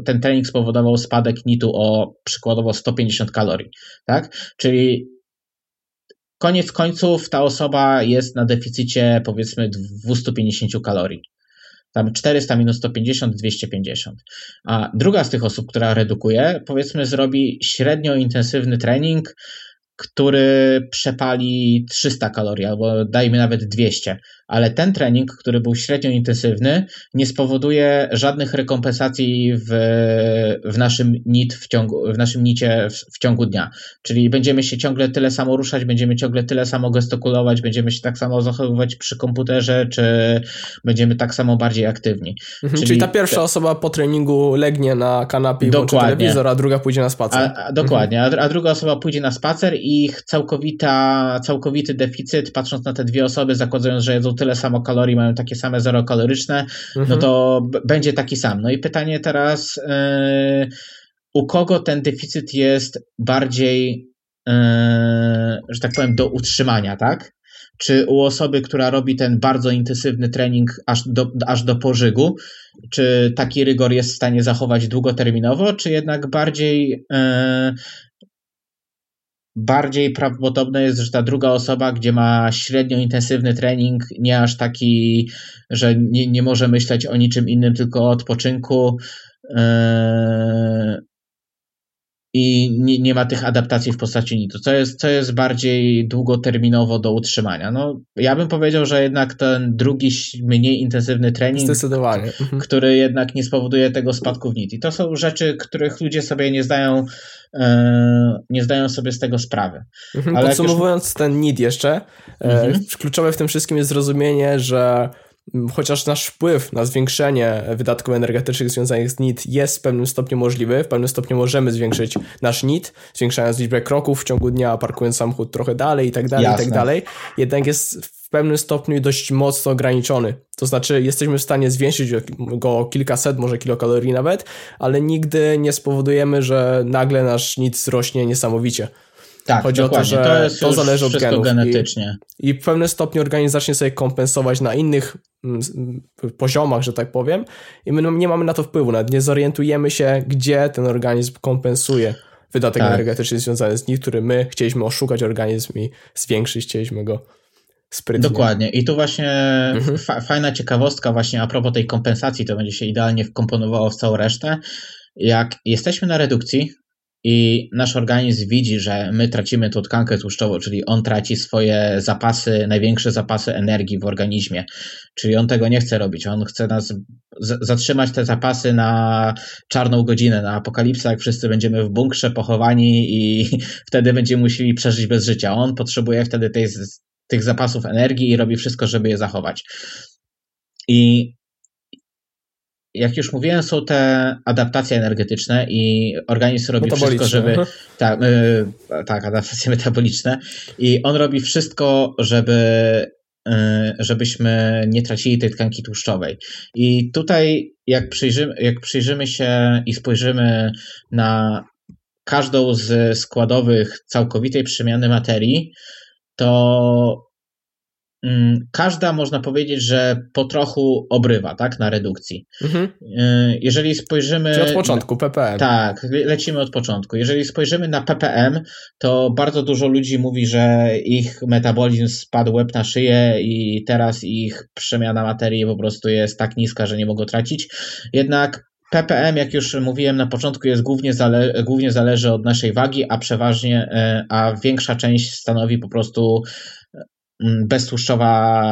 ten trening spowodował spadek NIT-u o przykładowo 150 kalorii, tak? Czyli koniec końców ta osoba jest na deficycie powiedzmy 250 kalorii. Tam 400 minus 150, 250. A druga z tych osób, która redukuje, powiedzmy, zrobi średnio intensywny trening, który przepali 300 kalorii, albo dajmy nawet 200, ale ten trening, który był średnio intensywny, nie spowoduje żadnych rekompensacji w, w naszym NIT w ciągu, w naszym nicie w, w, ciągu dnia. Czyli będziemy się ciągle tyle samo ruszać, będziemy ciągle tyle samo gestykulować, będziemy się tak samo zachowywać przy komputerze, czy będziemy tak samo bardziej aktywni.
Mhm, czyli, czyli, ta pierwsza te... osoba po treningu legnie na kanapie i włączy telewizor, a druga pójdzie na spacer.
A, a dokładnie, mhm. a, a druga osoba pójdzie na spacer i ich całkowita, całkowity deficyt, patrząc na te dwie osoby, zakładając, że jedzą tyle samo kalorii, mają takie same zero kaloryczne, mhm. no to będzie taki sam. No i pytanie teraz, yy, u kogo ten deficyt jest bardziej, yy, że tak powiem, do utrzymania, tak? Czy u osoby, która robi ten bardzo intensywny trening aż do, aż do pożygu, czy taki rygor jest w stanie zachować długoterminowo, czy jednak bardziej yy, bardziej prawdopodobne jest, że ta druga osoba, gdzie ma średnio intensywny trening, nie aż taki, że nie, nie może myśleć o niczym innym, tylko o odpoczynku, yy, i nie, nie, ma tych adaptacji w postaci nitu, co jest, co jest bardziej długoterminowo do utrzymania. No, ja bym powiedział, że jednak ten drugi, mniej intensywny trening,
Zdecydowanie.
Mhm. który jednak nie spowoduje tego spadku w NIT. I to są rzeczy, których ludzie sobie nie zdają, nie zdają sobie z tego sprawy.
Mhm. Ale Podsumowując już... ten NIT jeszcze, e, mhm. kluczowe w tym wszystkim jest zrozumienie, że chociaż nasz wpływ na zwiększenie wydatków energetycznych związanych z NIT jest w pewnym stopniu możliwy, w pewnym stopniu możemy zwiększyć nasz NIT, zwiększając liczbę kroków w ciągu dnia, parkując samochód trochę dalej i tak dalej, i tak dalej, jednak jest w pewnym stopniu dość mocno ograniczony. To znaczy, jesteśmy w stanie zwiększyć go o kilkaset, może kilokalorii nawet, ale nigdy nie spowodujemy, że nagle nasz NIT wzrośnie niesamowicie.
Tak, Chodzi dokładnie. o to, że to, to zależy od genów. genetycznie.
I, I, w pewnym stopniu organizm zacznie sobie kompensować na innych mm, poziomach, że tak powiem, i my nie mamy na to wpływu, nawet nie zorientujemy się, gdzie ten organizm kompensuje wydatek tak. energetyczny związany z nim, który my chcieliśmy oszukać organizm i zwiększyć, chcieliśmy go sprytnie.
Dokładnie. I tu właśnie mhm. fa fajna ciekawostka właśnie a propos tej kompensacji, to będzie się idealnie wkomponowało w całą resztę. Jak jesteśmy na redukcji, i nasz organizm widzi, że my tracimy tą tkankę tłuszczową, czyli on traci swoje zapasy, największe zapasy energii w organizmie, czyli on tego nie chce robić, on chce nas zatrzymać te zapasy na czarną godzinę, na apokalipsę, jak wszyscy będziemy w bunkrze pochowani i wtedy będziemy musieli przeżyć bez życia. On potrzebuje wtedy tej, tych zapasów energii i robi wszystko, żeby je zachować. I jak już mówiłem, są te adaptacje energetyczne i organizm robi wszystko, żeby. Tak, y, tak, adaptacje metaboliczne. I on robi wszystko, żeby y, żebyśmy nie tracili tej tkanki tłuszczowej. I tutaj, jak przyjrzymy, jak przyjrzymy się i spojrzymy na każdą z składowych całkowitej przemiany materii, to Mm, każda można powiedzieć, że po trochu obrywa, tak, na redukcji. Mhm. Y, jeżeli spojrzymy.
Czyli od początku, PPM.
Tak, lecimy od początku. Jeżeli spojrzymy na PPM, to bardzo dużo ludzi mówi, że ich metabolizm spadł łeb na szyję i teraz ich przemiana materii po prostu jest tak niska, że nie mogą tracić. Jednak PPM, jak już mówiłem na początku, jest głównie, zale głównie zależy od naszej wagi, a przeważnie, y, a większa część stanowi po prostu Mm, beztłuszczowa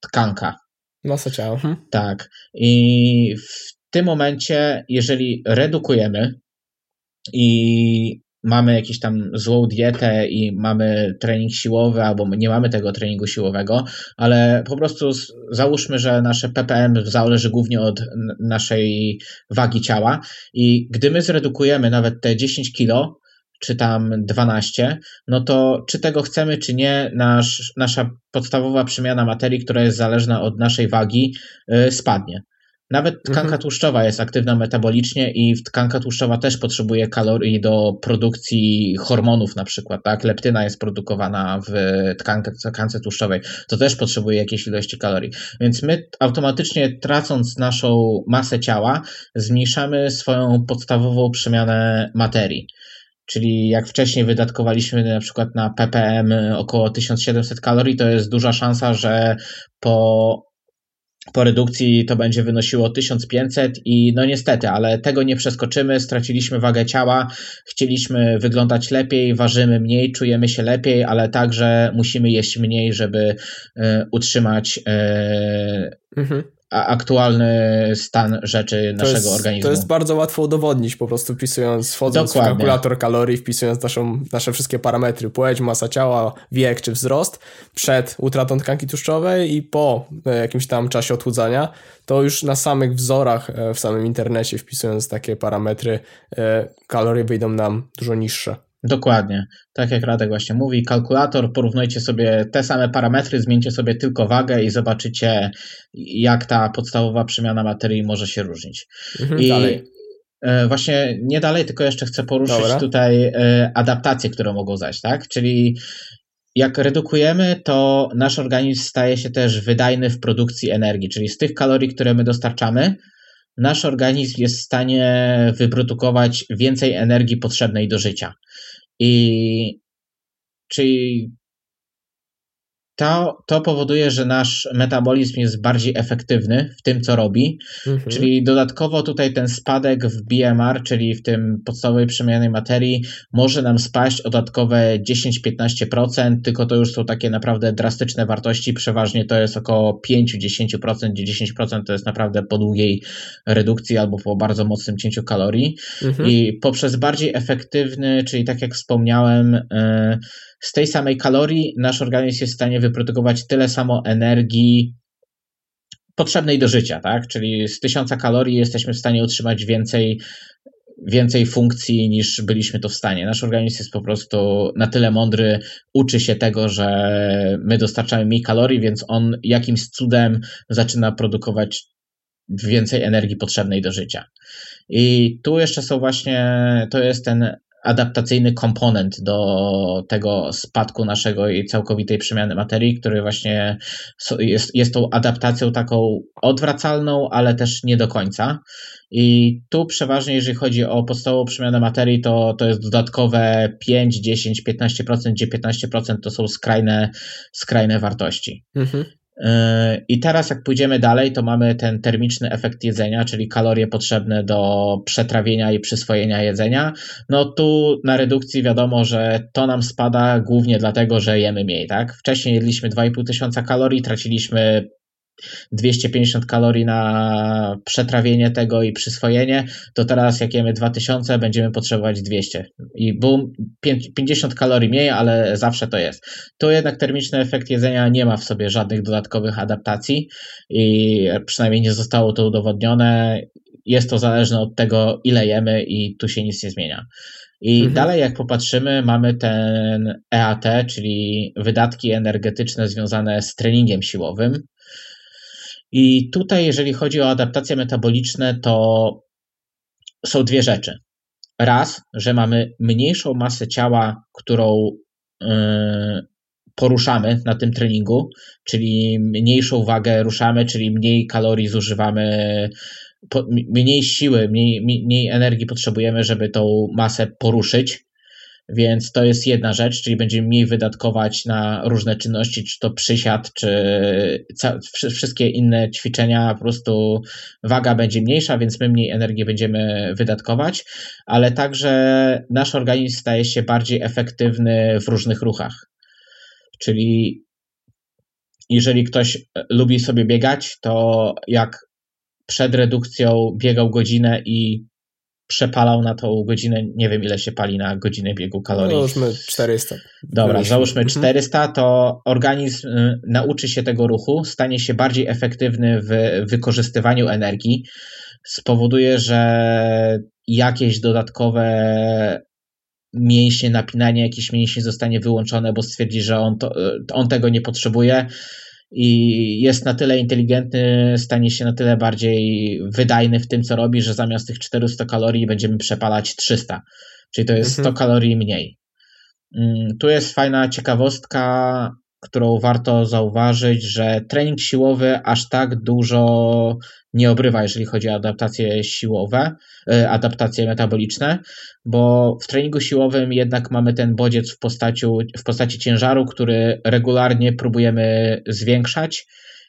tkanka.
Masa ciała. Mhm.
Tak. I w tym momencie, jeżeli redukujemy i mamy jakąś tam złą dietę i mamy trening siłowy, albo nie mamy tego treningu siłowego, ale po prostu załóżmy, że nasze PPM zależy głównie od naszej wagi ciała i gdy my zredukujemy nawet te 10 kilo, czy tam 12, no to czy tego chcemy, czy nie, nasz, nasza podstawowa przemiana materii, która jest zależna od naszej wagi, yy, spadnie. Nawet tkanka mhm. tłuszczowa jest aktywna metabolicznie i tkanka tłuszczowa też potrzebuje kalorii do produkcji hormonów na przykład, tak? Leptyna jest produkowana w tkance, tkance tłuszczowej. To też potrzebuje jakiejś ilości kalorii. Więc my automatycznie tracąc naszą masę ciała, zmniejszamy swoją podstawową przemianę materii. Czyli jak wcześniej wydatkowaliśmy na przykład na ppm około 1700 kalorii, to jest duża szansa, że po po redukcji to będzie wynosiło 1500 i no niestety, ale tego nie przeskoczymy, straciliśmy wagę ciała, chcieliśmy wyglądać lepiej, ważymy mniej, czujemy się lepiej, ale także musimy jeść mniej, żeby y, utrzymać y, mhm aktualny stan rzeczy naszego
jest,
organizmu.
To jest bardzo łatwo udowodnić, po prostu wpisując, wchodząc Dokładnie. w kalkulator kalorii, wpisując naszą, nasze wszystkie parametry, płeć, masa ciała, wiek czy wzrost, przed utratą tkanki tłuszczowej i po e, jakimś tam czasie odchudzania, to już na samych wzorach e, w samym internecie, wpisując takie parametry, e, kalorie wyjdą nam dużo niższe.
Dokładnie. Tak jak Radek właśnie mówi, kalkulator, porównujcie sobie te same parametry, zmieńcie sobie tylko wagę i zobaczycie, jak ta podstawowa przemiana materii może się różnić. Mhm, I dalej. E, właśnie nie dalej, tylko jeszcze chcę poruszyć Dobra. tutaj e, adaptacje, które mogą zajść, tak? Czyli jak redukujemy, to nasz organizm staje się też wydajny w produkcji energii, czyli z tych kalorii, które my dostarczamy, nasz organizm jest w stanie wyprodukować więcej energii potrzebnej do życia. I czyli to, to powoduje, że nasz metabolizm jest bardziej efektywny w tym, co robi, mhm. czyli dodatkowo tutaj ten spadek w BMR, czyli w tym podstawowej przemianie materii, może nam spaść o dodatkowe 10-15%, tylko to już są takie naprawdę drastyczne wartości, przeważnie to jest około 5-10%, gdzie 10% to jest naprawdę po długiej redukcji albo po bardzo mocnym cięciu kalorii mhm. i poprzez bardziej efektywny, czyli tak jak wspomniałem, yy, z tej samej kalorii nasz organizm jest w stanie wyprodukować tyle samo energii potrzebnej do życia, tak? Czyli z tysiąca kalorii jesteśmy w stanie utrzymać więcej, więcej funkcji niż byliśmy to w stanie. Nasz organizm jest po prostu na tyle mądry, uczy się tego, że my dostarczamy mniej kalorii, więc on jakimś cudem zaczyna produkować więcej energii potrzebnej do życia. I tu jeszcze są właśnie, to jest ten adaptacyjny komponent do tego spadku naszego i całkowitej przemiany materii, który właśnie jest, jest tą adaptacją taką odwracalną, ale też nie do końca. I tu przeważnie, jeżeli chodzi o podstawową przemianę materii, to, to jest dodatkowe 5, 10, 15%, gdzie 15% to są skrajne, skrajne wartości. Mhm. I teraz, jak pójdziemy dalej, to mamy ten termiczny efekt jedzenia, czyli kalorie potrzebne do przetrawienia i przyswojenia jedzenia. No tu na redukcji wiadomo, że to nam spada głównie dlatego, że jemy mniej, tak? Wcześniej jedliśmy 2,5 tysiąca kalorii, traciliśmy 250 kalorii na przetrawienie tego i przyswojenie, to teraz jak jemy 2000, będziemy potrzebować 200. I boom, 50 kalorii mniej, ale zawsze to jest. Tu jednak termiczny efekt jedzenia nie ma w sobie żadnych dodatkowych adaptacji i przynajmniej nie zostało to udowodnione. Jest to zależne od tego, ile jemy i tu się nic nie zmienia. I mhm. dalej, jak popatrzymy, mamy ten EAT, czyli wydatki energetyczne związane z treningiem siłowym. I tutaj, jeżeli chodzi o adaptacje metaboliczne, to są dwie rzeczy. Raz, że mamy mniejszą masę ciała, którą yy, poruszamy na tym treningu, czyli mniejszą wagę ruszamy, czyli mniej kalorii zużywamy, mniej siły, mniej, mniej energii potrzebujemy, żeby tą masę poruszyć. Więc to jest jedna rzecz, czyli będziemy mniej wydatkować na różne czynności, czy to przysiad, czy wszystkie inne ćwiczenia, po prostu waga będzie mniejsza, więc my mniej energii będziemy wydatkować, ale także nasz organizm staje się bardziej efektywny w różnych ruchach. Czyli jeżeli ktoś lubi sobie biegać, to jak przed redukcją biegał godzinę i przepalał na tą godzinę, nie wiem ile się pali na godzinę biegu kalorii.
No, załóżmy 400.
Dobra, załóżmy 400, mhm. to organizm y, nauczy się tego ruchu, stanie się bardziej efektywny w wykorzystywaniu energii, spowoduje, że jakieś dodatkowe mięśnie, napinanie jakichś mięśni zostanie wyłączone, bo stwierdzi, że on, to, y, on tego nie potrzebuje i jest na tyle inteligentny, stanie się na tyle bardziej wydajny w tym, co robi, że zamiast tych 400 kalorii będziemy przepalać 300, czyli to jest 100 mhm. kalorii mniej. Mm, tu jest fajna ciekawostka którą warto zauważyć, że trening siłowy aż tak dużo nie obrywa, jeżeli chodzi o adaptacje siłowe, e, adaptacje metaboliczne, bo w treningu siłowym jednak mamy ten bodziec w postaci, w postaci ciężaru, który regularnie próbujemy zwiększać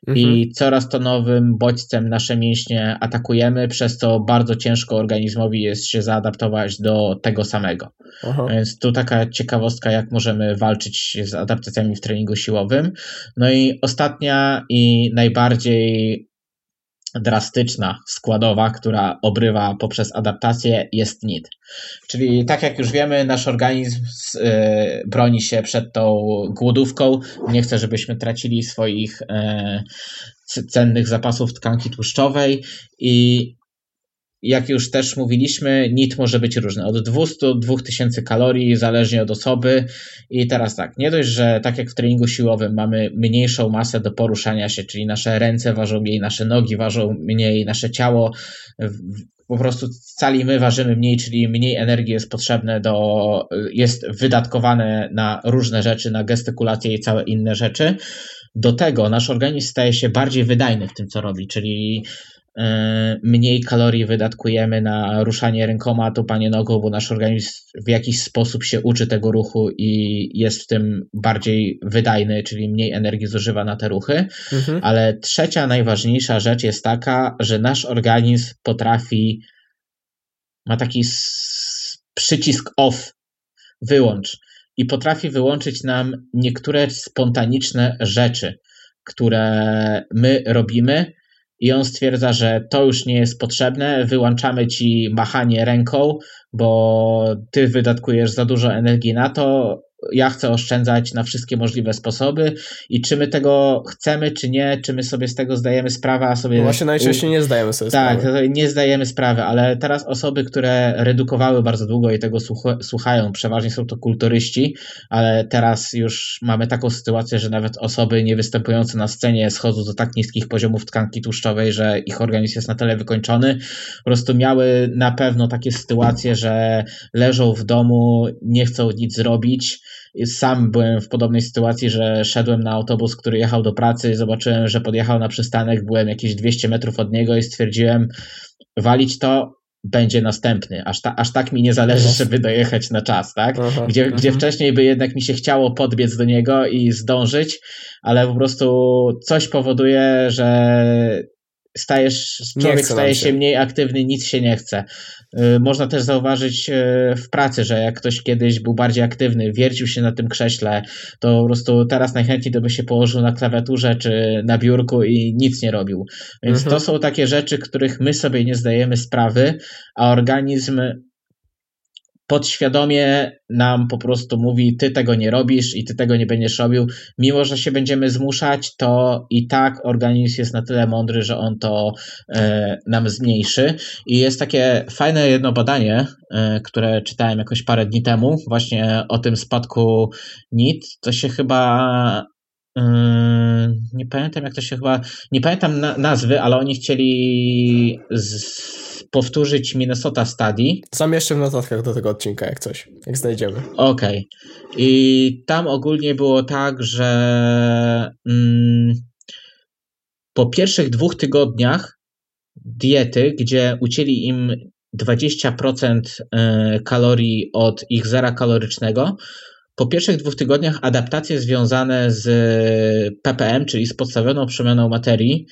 mhm. i coraz to nowym bodźcem nasze mięśnie atakujemy, przez co bardzo ciężko organizmowi jest się zaadaptować do tego samego. Aha. Więc tu taka ciekawostka, jak możemy walczyć z adaptacjami w treningu siłowym. No i ostatnia i najbardziej drastyczna składowa, która obrywa poprzez adaptację, jest NIT. Czyli tak jak już wiemy, nasz organizm y, broni się przed tą głodówką. Nie chce, żebyśmy tracili swoich y, cennych zapasów tkanki tłuszczowej i jak już też mówiliśmy, NIT może być różny. Od 200 do 2000 kalorii, zależnie od osoby. I teraz tak, nie dość, że tak jak w treningu siłowym mamy mniejszą masę do poruszania się, czyli nasze ręce ważą mniej, nasze nogi ważą mniej, nasze ciało po prostu cali my ważymy mniej, czyli mniej energii jest potrzebne do, jest wydatkowane na różne rzeczy, na gestykulację i całe inne rzeczy. Do tego nasz organizm staje się bardziej wydajny w tym, co robi, czyli mniej kalorii wydatkujemy na ruszanie rękoma, tupanie nogą, bo nasz organizm w jakiś sposób się uczy tego ruchu i jest w tym bardziej wydajny, czyli mniej energii zużywa na te ruchy. Mhm. Ale trzecia, najważniejsza rzecz jest taka, że nasz organizm potrafi, ma taki przycisk off, wyłącz i potrafi wyłączyć nam niektóre spontaniczne rzeczy, które my robimy i on stwierdza, że to już nie jest potrzebne, wyłączamy ci machanie ręką, bo ty wydatkujesz za dużo energii na to, ja chcę oszczędzać na wszystkie możliwe sposoby i czy my tego chcemy, czy nie, czy my sobie z tego zdajemy sprawę, a sobie... No
właśnie najczęściej nie zdajemy sobie
tak, sprawy. Tak, nie zdajemy sprawy, ale teraz osoby, które redukowały bardzo długo i tego słuchają, przeważnie są to kulturyści, ale teraz już mamy taką sytuację, że nawet osoby nie występujące na scenie schodzą do tak niskich poziomów tkanki tłuszczowej, że ich organizm jest na tyle wykończony, po prostu miały na pewno takie sytuacje, że leżą w domu, nie chcą nic zrobić, sam byłem w podobnej sytuacji, że szedłem na autobus, który jechał do pracy, zobaczyłem, że podjechał na przystanek, byłem jakieś 200 metrów od niego i stwierdziłem, walić to, będzie następny. Aż, ta, aż tak mi nie zależy, żeby dojechać na czas, tak? Aha, gdzie, aha. gdzie wcześniej by jednak mi się chciało podbiec do niego i zdążyć, ale po prostu coś powoduje, że stajesz, człowiek staje się. się mniej aktywny, nic się nie chce. Y, można też zauważyć y, w pracy, że jak ktoś kiedyś był bardziej aktywny, wiercił się na tym krześle, to po prostu teraz najchętniej to by się położył na klawiaturze czy na biurku i nic nie robił. Więc mhm. to są takie rzeczy, których my sobie nie zdajemy sprawy, a organizm podświadomie nam po prostu mówi, ty tego nie robisz i ty tego nie będziesz robił. Mimo, że się będziemy zmuszać, to i tak organizm jest na tyle mądry, że on to e, nam zmniejszy. I jest takie fajne jedno badanie, e, które czytałem jakoś parę dni temu, właśnie o tym spadku NIT. To się chyba nie pamiętam jak to się chyba, nie pamiętam na, nazwy, ale oni chcieli z, powtórzyć Minnesota Study.
Zamieszczę w notatkach do tego odcinka, jak coś, jak znajdziemy.
Okej. Okay. I tam ogólnie było tak, że mm, po pierwszych dwóch tygodniach diety, gdzie ucięli im 20% e, kalorii od ich zera kalorycznego, po pierwszych dwóch tygodniach adaptacje związane z PPM, czyli z podstawioną przemianą materii,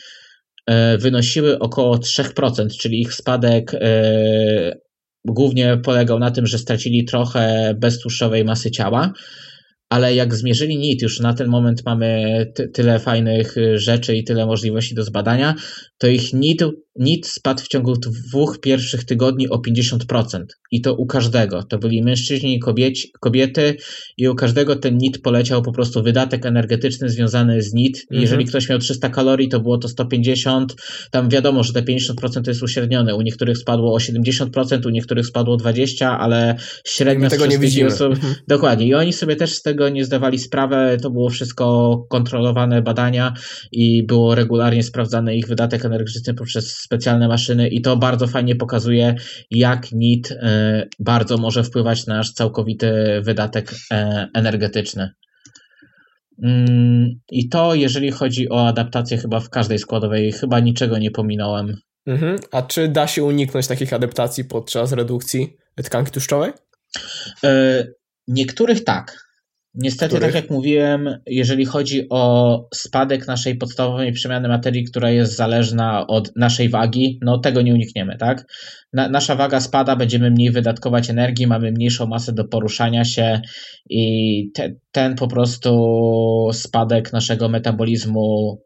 E, wynosiły około 3%, czyli ich spadek e, głównie polegał na tym, że stracili trochę beztłuszczowej masy ciała, ale jak zmierzyli NIT, już na ten moment mamy ty tyle fajnych rzeczy i tyle możliwości do zbadania, to ich NIT, NIT spadł w ciągu dwóch pierwszych tygodni o 50%. I to u każdego. To byli mężczyźni i kobieci, kobiety i u każdego ten NIT poleciał po prostu wydatek energetyczny związany z NIT. Mhm. Jeżeli ktoś miał 300 kalorii, to było to 150. Tam wiadomo, że te 50% to jest uśrednione. U niektórych spadło o 70%, u niektórych spadło 20%, ale średnio
tego nie widzimy.
Osób... Mhm. Dokładnie. I oni sobie też z tego nie zdawali sprawę. To było wszystko kontrolowane badania i było regularnie sprawdzany ich wydatek energetyczny poprzez specjalne maszyny i to bardzo fajnie pokazuje, jak NIT e, bardzo może wpływać na nasz całkowity wydatek e, energetyczny. Mm, I to, jeżeli chodzi o adaptację, chyba w każdej składowej, chyba niczego nie pominąłem.
Mhm. A czy da się uniknąć takich adaptacji podczas redukcji tkanki tłuszczowej?
E, niektórych tak. Niestety, Których? tak jak mówiłem, jeżeli chodzi o spadek naszej podstawowej przemiany materii, która jest zależna od naszej wagi, no tego nie unikniemy, tak? Na, nasza waga spada, będziemy mniej wydatkować energii, mamy mniejszą masę do poruszania się i te, ten po prostu spadek naszego metabolizmu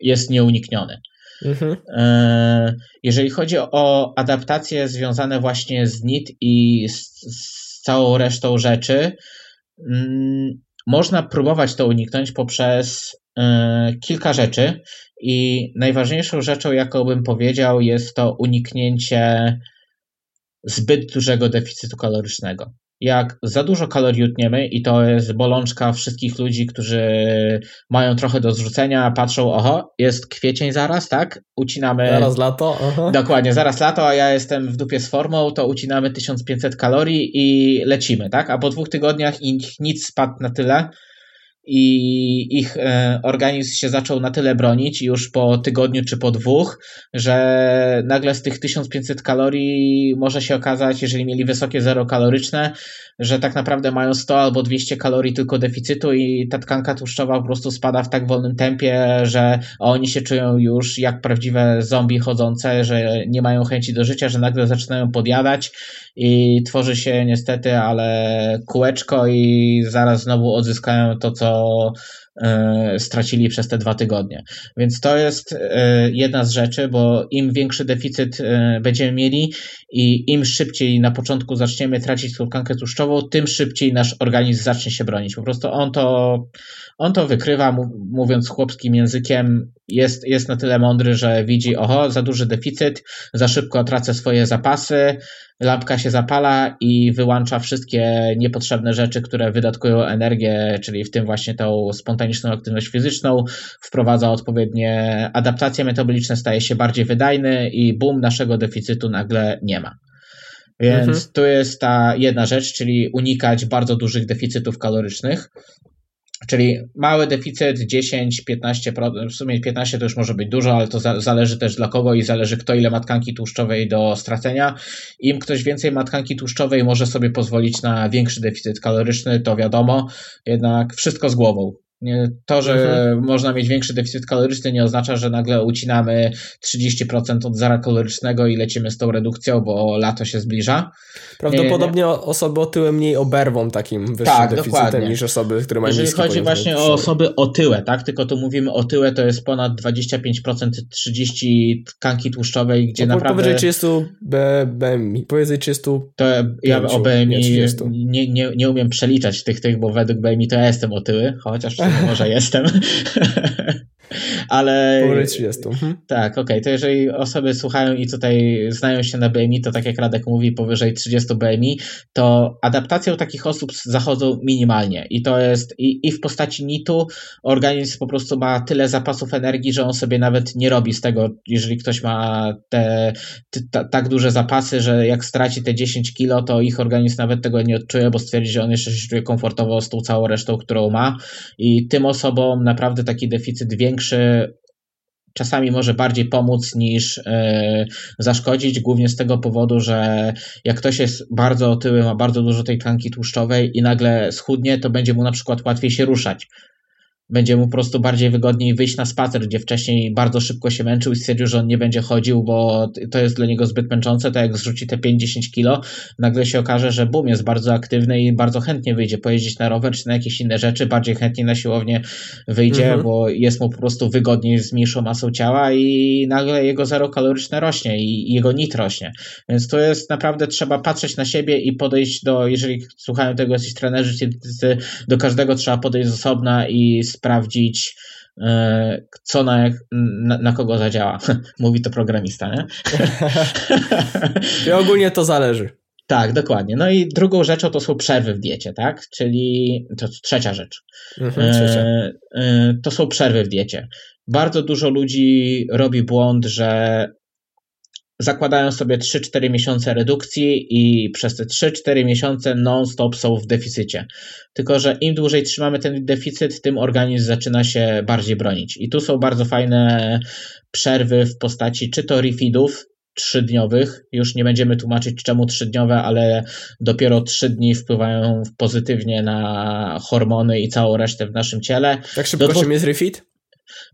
jest nieunikniony. Mhm. E, jeżeli chodzi o adaptacje związane właśnie z NIT i z, z całą resztą rzeczy, można próbować to uniknąć poprzez e, kilka rzeczy i najważniejszą rzeczą, jaką bym powiedział, jest to uniknięcie zbyt dużego deficytu kalorycznego jak za dużo kalorii utniemy i to jest bolączka wszystkich ludzi, którzy mają trochę do zrzucenia, patrzą, oho, jest kwiecień zaraz, tak? Ucinamy...
Zaraz lato. Aha.
Dokładnie, zaraz lato, a ja jestem w dupie z formą, to ucinamy 1500 kalorii i lecimy, tak? A po dwóch tygodniach ich nic spadł na tyle, i ich e, organizm się zaczął na tyle bronić już po tygodniu czy po dwóch, że nagle z tych 1500 kalorii może się okazać, jeżeli mieli wysokie zero kaloryczne, że tak naprawdę mają 100 albo 200 kalorii tylko deficytu i ta tkanka tłuszczowa po prostu spada w tak wolnym tempie, że oni się czują już jak prawdziwe zombie chodzące, że nie mają chęci do życia, że nagle zaczynają podjadać i tworzy się niestety, ale kółeczko i zaraz znowu odzyskają to, co E, stracili przez te dwa tygodnie. Więc to jest e, jedna z rzeczy, bo im większy deficyt e, będziemy mieli i im szybciej na początku zaczniemy tracić tkankę tłuszczową, tym szybciej nasz organizm zacznie się bronić. Po prostu on to, on to wykrywa, mówiąc chłopskim językiem, jest, jest na tyle mądry, że widzi, oho, za duży deficyt, za szybko tracę swoje zapasy, lampka się zapala i wyłącza wszystkie niepotrzebne rzeczy, które wydatkują energię, czyli w tym właśnie tą spontaniczną aktywność fizyczną, wprowadza odpowiednie adaptacje metaboliczne, staje się bardziej wydajny i boom, naszego deficytu nagle nie ma. Więc mhm. tu jest ta jedna rzecz, czyli unikać bardzo dużych deficytów kalorycznych. Czyli mały deficyt 10-15%, w sumie 15 to już może być dużo, ale to za, zależy też dla kogo i zależy kto ile ma tkanki tłuszczowej do stracenia. Im ktoś więcej ma tkanki tłuszczowej może sobie pozwolić na większy deficyt kaloryczny, to wiadomo, jednak wszystko z głową. To, że mhm. można mieć większy deficyt kaloryczny, nie oznacza, że nagle ucinamy 30% od zera kalorycznego i lecimy z tą redukcją, bo lato się zbliża.
Prawdopodobnie nie, nie. osoby otyłe mniej oberwą takim wyższym tak, deficytem dokładnie. niż osoby, które mają
Jeżeli chodzi właśnie o osoby otyłe, tak? Tylko tu mówimy otyłe, to jest ponad 25% 30 tkanki tłuszczowej, gdzie no, naprawdę...
Powyżej 30 BMI, powyżej 30
To ja o BMI nie, nie, nie umiem przeliczać tych, tych, bo według BMI to ja jestem otyły, chociaż może jestem. Ale.
Powyżej 30. Mhm.
Tak, okej. Okay. To jeżeli osoby słuchają i tutaj znają się na BMI, to tak jak Radek mówi, powyżej 30 BMI, to adaptacją takich osób zachodzą minimalnie. I to jest i, i w postaci NIT-u organizm po prostu ma tyle zapasów energii, że on sobie nawet nie robi z tego, jeżeli ktoś ma te, te tak duże zapasy, że jak straci te 10 kilo, to ich organizm nawet tego nie odczuje, bo stwierdzi, że on jeszcze się czuje komfortowo z tą całą resztą, którą ma. I tym osobom naprawdę taki deficyt większy czasami może bardziej pomóc niż yy, zaszkodzić, głównie z tego powodu, że jak ktoś jest bardzo otyły, ma bardzo dużo tej tkanki tłuszczowej i nagle schudnie, to będzie mu na przykład łatwiej się ruszać będzie mu po prostu bardziej wygodniej wyjść na spacer, gdzie wcześniej bardzo szybko się męczył i stwierdził, że on nie będzie chodził, bo to jest dla niego zbyt męczące, to jak zrzuci te 5-10 kilo, nagle się okaże, że boom, jest bardzo aktywny i bardzo chętnie wyjdzie pojeździć na rower czy na jakieś inne rzeczy, bardziej chętnie na siłownię wyjdzie, mhm. bo jest mu po prostu wygodniej z mniejszą masą ciała i nagle jego zero kaloryczne rośnie i jego nit rośnie. Więc to jest naprawdę, trzeba patrzeć na siebie i podejść do, jeżeli słuchają tego jacyś trenerzy, do każdego trzeba podejść z osobna i sprawdzić, e, co na, na, na, kogo zadziała. Mówi to programista, nie?
I ogólnie to zależy.
Tak, dokładnie. No i drugą rzeczą to są przerwy w diecie, tak? Czyli to trzecia rzecz. Mhm, trzecia. E, e, to są przerwy w diecie. Bardzo dużo ludzi robi błąd, że zakładają sobie 3-4 miesiące redukcji i przez te 3-4 miesiące non-stop są w deficycie. Tylko, że im dłużej trzymamy ten deficyt, tym organizm zaczyna się bardziej bronić. I tu są bardzo fajne przerwy w postaci czy to refeedów, trzydniowych. Już nie będziemy tłumaczyć czemu trzydniowe, ale dopiero trzy dni wpływają pozytywnie na hormony i całą resztę w naszym ciele.
Jak szybko Do się jest refit?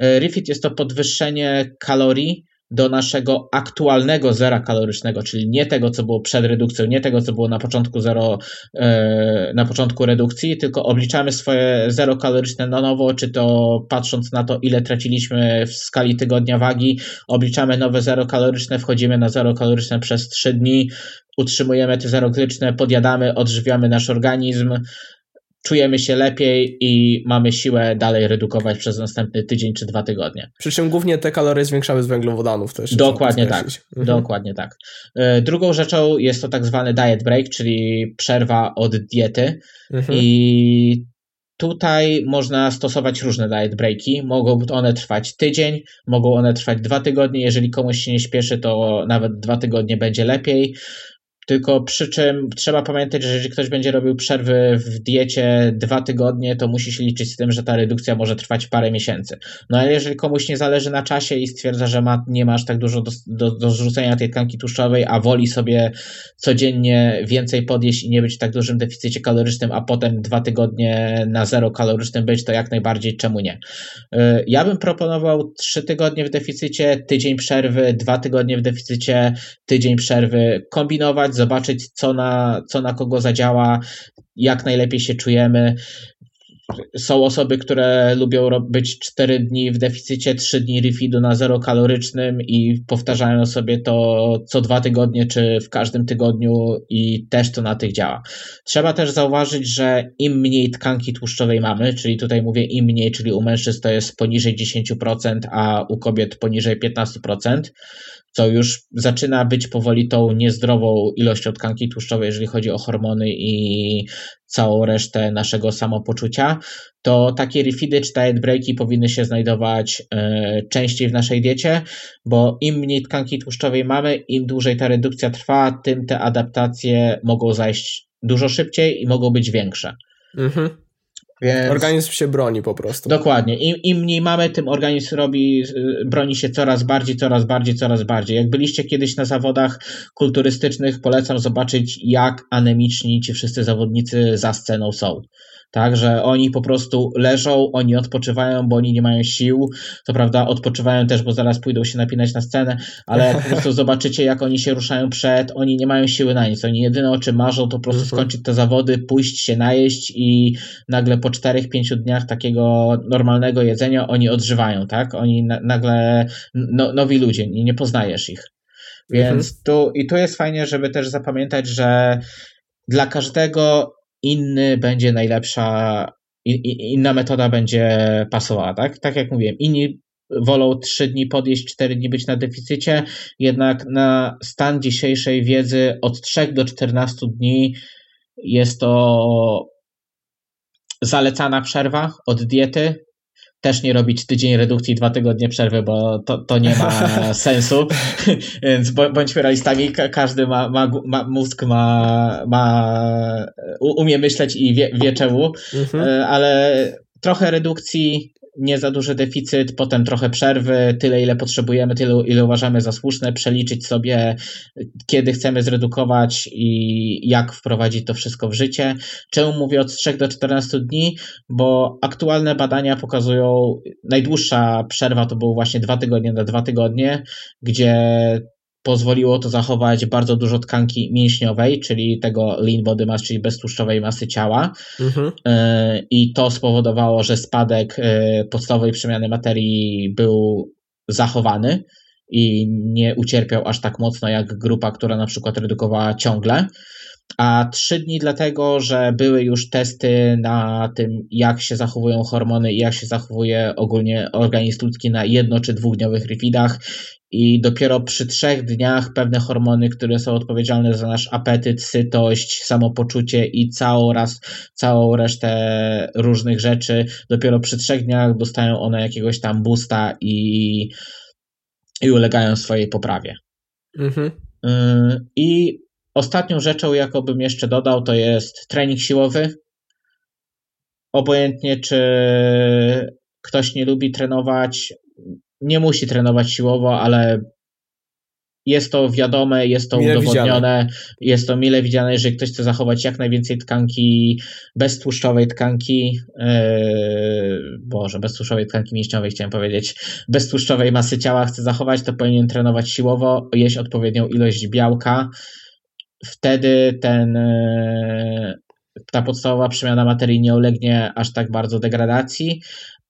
E, refit jest to podwyższenie kalorii do naszego aktualnego zera kalorycznego, czyli nie tego, co było przed redukcją, nie tego, co było na początku zero, e, na początku redukcji, tylko obliczamy swoje zero kaloryczne na nowo, czy to patrząc na to, ile traciliśmy w skali tygodnia wagi, obliczamy nowe zero kaloryczne, wchodzimy na zero kaloryczne przez 3 dni, utrzymujemy te zero kaloryczne, podjadamy, odżywiamy nasz organizm, czujemy się lepiej i mamy siłę dalej redukować przez następny tydzień czy dwa tygodnie.
Przy czym głównie te kalorie zwiększamy z węglowodanów też.
Dokładnie tak. Mhm. Dokładnie tak. E, drugą rzeczą jest to tak zwany diet break, czyli przerwa od diety mhm. i Tutaj można stosować różne diet breaki. Mogą one trwać tydzień, mogą one trwać dwa tygodnie. Jeżeli komuś się nie śpieszy, to nawet dwa tygodnie będzie lepiej. Tylko przy czym trzeba pamiętać, że jeżeli ktoś będzie robił przerwy w diecie dwa tygodnie, to musi się liczyć z tym, że ta redukcja może trwać parę miesięcy. No ale jeżeli komuś nie zależy na czasie i stwierdza, że ma, nie ma aż tak dużo do, do, do zrzucenia tej tkanki tłuszczowej, a woli sobie codziennie więcej podjeść i nie być w tak dużym deficycie kalorycznym, a potem dwa tygodnie na zero kalorycznym być, to jak najbardziej czemu nie. Y, ja bym proponował trzy tygodnie w deficycie, tydzień przerwy, dwa tygodnie w deficycie, tydzień przerwy, kombinować zobaczyć, co na, co na kogo zadziała, jak najlepiej się czujemy. Są osoby, które lubią być 4 dni w deficycie, 3 dni refidu na zero kalorycznym i powtarzają sobie to co dwa tygodnie, czy w każdym tygodniu i też to na tych działa. Trzeba też zauważyć, że im mniej tkanki tłuszczowej mamy, czyli tutaj mówię im mniej, czyli u mężczyzn to jest poniżej 10%, a u kobiet poniżej 15%, co już zaczyna być powoli tą niezdrową ilością tkanki tłuszczowej, jeżeli chodzi o hormony i całą resztę naszego samopoczucia, to takie refidy czy diet breaki powinny się znajdować e, częściej w naszej diecie, bo im mniej tkanki tłuszczowej mamy, im dłużej ta redukcja trwa, tym te adaptacje mogą zajść dużo szybciej i mogą być większe. Mhm.
Więc... Organizm się broni po prostu.
Dokładnie. Im, Im mniej mamy, tym organizm robi, broni się coraz bardziej, coraz bardziej, coraz bardziej. Jak byliście kiedyś na zawodach kulturystycznych, polecam zobaczyć, jak anemiczni ci wszyscy zawodnicy za sceną są tak, że oni po prostu leżą, oni odpoczywają, bo oni nie mają sił, to prawda, odpoczywają też, bo zaraz pójdą się napinać na scenę, ale po prostu zobaczycie, jak oni się ruszają przed, oni nie mają siły na nic, oni jedyne o czym marzą, to po prostu mhm. skończyć te zawody, pójść się najeść i nagle po 4-5 dniach takiego normalnego jedzenia oni odżywają, tak, oni na, nagle, no, nowi ludzie, nie, nie poznajesz ich. Więc mhm. tu, i tu jest fajnie, żeby też zapamiętać, że dla każdego inny będzie najlepsza, inna metoda będzie pasowała, tak? Tak jak mówiłem, inni wolą 3 dni podjeść, 4 dni być na deficycie, jednak na stan dzisiejszej wiedzy od 3 do 14 dni jest to zalecana przerwa od diety, też nie robić tydzień redukcji, dwa tygodnie przerwy, bo to, to nie ma sensu. Więc bądźmy realistami, każdy ma, ma, ma mózg, ma, ma, umie myśleć i wie, wie czemu, mhm. E, ale trochę redukcji, nie za duży deficyt, potem trochę przerwy, tyle ile potrzebujemy, tyle ile uważamy za słuszne, przeliczyć sobie, kiedy chcemy zredukować i jak wprowadzić to wszystko w życie. Czemu mówię od 3 do 14 dni? Bo aktualne badania pokazują, najdłuższa przerwa to było właśnie dwa tygodnie na dwa tygodnie, gdzie pozwoliło to zachować bardzo dużo tkanki mięśniowej, czyli tego lean body mass, czyli beztłuszczowej masy ciała. Mhm. E, I to spowodowało, że spadek e, podstawowej przemiany materii był zachowany i nie ucierpiał aż tak mocno jak grupa, która na przykład redukowała ciągle. A trzy dni dlatego, że były już testy na tym, jak się zachowują hormony i jak się zachowuje ogólnie organizm ludzki na jedno czy dwudniowych refidach i dopiero przy trzech dniach pewne hormony, które są odpowiedzialne za nasz apetyt, sytość, samopoczucie i całą, raz, całą resztę różnych rzeczy, dopiero przy trzech dniach dostają one jakiegoś tam boosta i, i ulegają swojej poprawie. Mhm. Y, I ostatnią rzeczą, jaką bym jeszcze dodał, to jest trening siłowy. Obojętnie, czy ktoś nie lubi trenować, nie musi trenować siłowo, ale jest to wiadome, jest to mile udowodnione, widziane. jest to mile widziane, jeżeli ktoś chce zachować jak najwięcej tkanki, beztłuszczowej tkanki, yy, Boże, beztłuszczowej tkanki mięśniowej chciałem powiedzieć, beztłuszczowej masy ciała chce zachować, to powinien trenować siłowo, jeść odpowiednią ilość białka, wtedy ten yy, ta podstawowa przemiana materii nie ulegnie aż tak bardzo degradacji,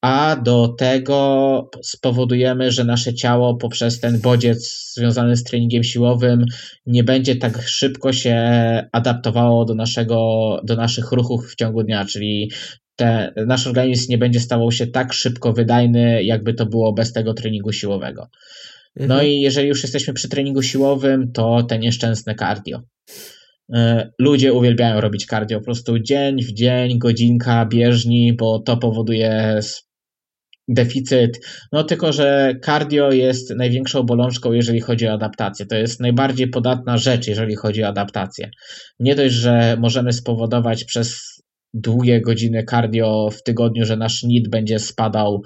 a do tego spowodujemy, że nasze ciało poprzez ten bodziec związany z treningiem siłowym nie będzie tak szybko się adaptowało do, naszego, do naszych ruchów w ciągu dnia, czyli te, nasz organizm nie będzie stawał się tak szybko wydajny, jakby to było bez tego treningu siłowego. No mhm. i jeżeli już jesteśmy przy treningu siłowym, to te nieszczęsne cardio. E, ludzie uwielbiają robić cardio, po prostu dzień w dzień, godzinka, bieżni, bo to powoduje deficyt. No tylko, że cardio jest największą bolączką, jeżeli chodzi o adaptację. To jest najbardziej podatna rzecz, jeżeli chodzi o adaptację. Nie dość, że możemy spowodować przez długie godziny cardio w tygodniu, że nasz NIT będzie spadał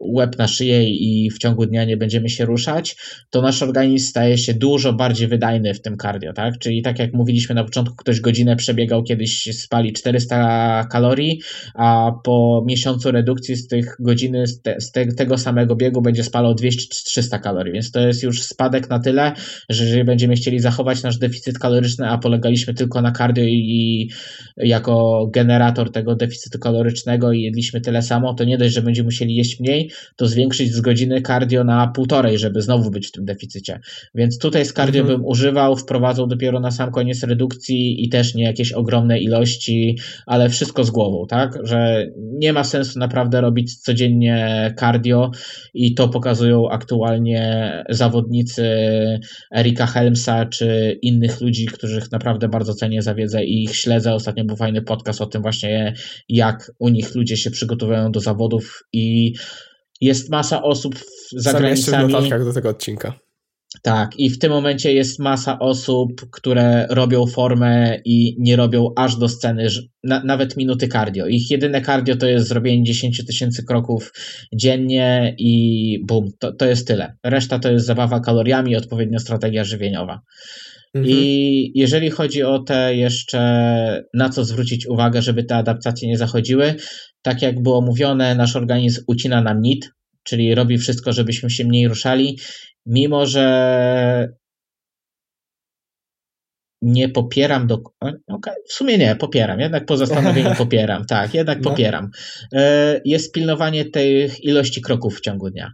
łeb na szyję i w ciągu dnia nie będziemy się ruszać, to nasz organizm staje się dużo bardziej wydajny w tym cardio, tak? Czyli tak jak mówiliśmy na początku, ktoś godzinę przebiegał, kiedyś spali 400 kalorii, a po miesiącu redukcji z tych godziny, z, te, z te, tego samego biegu będzie spalał 200-300 kalorii, więc to jest już spadek na tyle, że jeżeli będziemy chcieli zachować nasz deficyt kaloryczny, a polegaliśmy tylko na cardio i, i jako generator tego deficytu kalorycznego i jedliśmy tyle samo, to nie dość, że będziemy musieli jeść mniej, to zwiększyć z godziny cardio na półtorej, żeby znowu być w tym deficycie. Więc tutaj z cardio mhm. bym używał, wprowadzał dopiero na sam koniec redukcji i też nie jakieś ogromne ilości, ale wszystko z głową, tak? Że nie ma sensu naprawdę robić codziennie cardio i to pokazują aktualnie zawodnicy Erika Helmsa czy innych ludzi, których naprawdę bardzo cenię za wiedzę i ich śledzę. Ostatnio był fajny podcast o tym właśnie, jak u nich ludzie się przygotowują do zawodów i jest masa osób za granicami.
w notatkach do tego odcinka.
Tak, i w tym momencie jest masa osób, które robią formę i nie robią aż do sceny na, nawet minuty cardio. Ich jedyne cardio to jest zrobienie 10 tysięcy kroków dziennie i bum, to, to jest tyle. Reszta to jest zabawa kaloriami i odpowiednia strategia żywieniowa. Mhm. I jeżeli chodzi o te jeszcze, na co zwrócić uwagę, żeby te adaptacje nie zachodziły, tak jak było mówione, nasz organizm ucina nam NIT, czyli robi wszystko, żebyśmy się mniej ruszali, mimo że nie popieram do. Okay, w sumie nie, popieram, jednak po zastanowieniu popieram, tak, jednak no. popieram. E, jest pilnowanie tych ilości kroków w ciągu dnia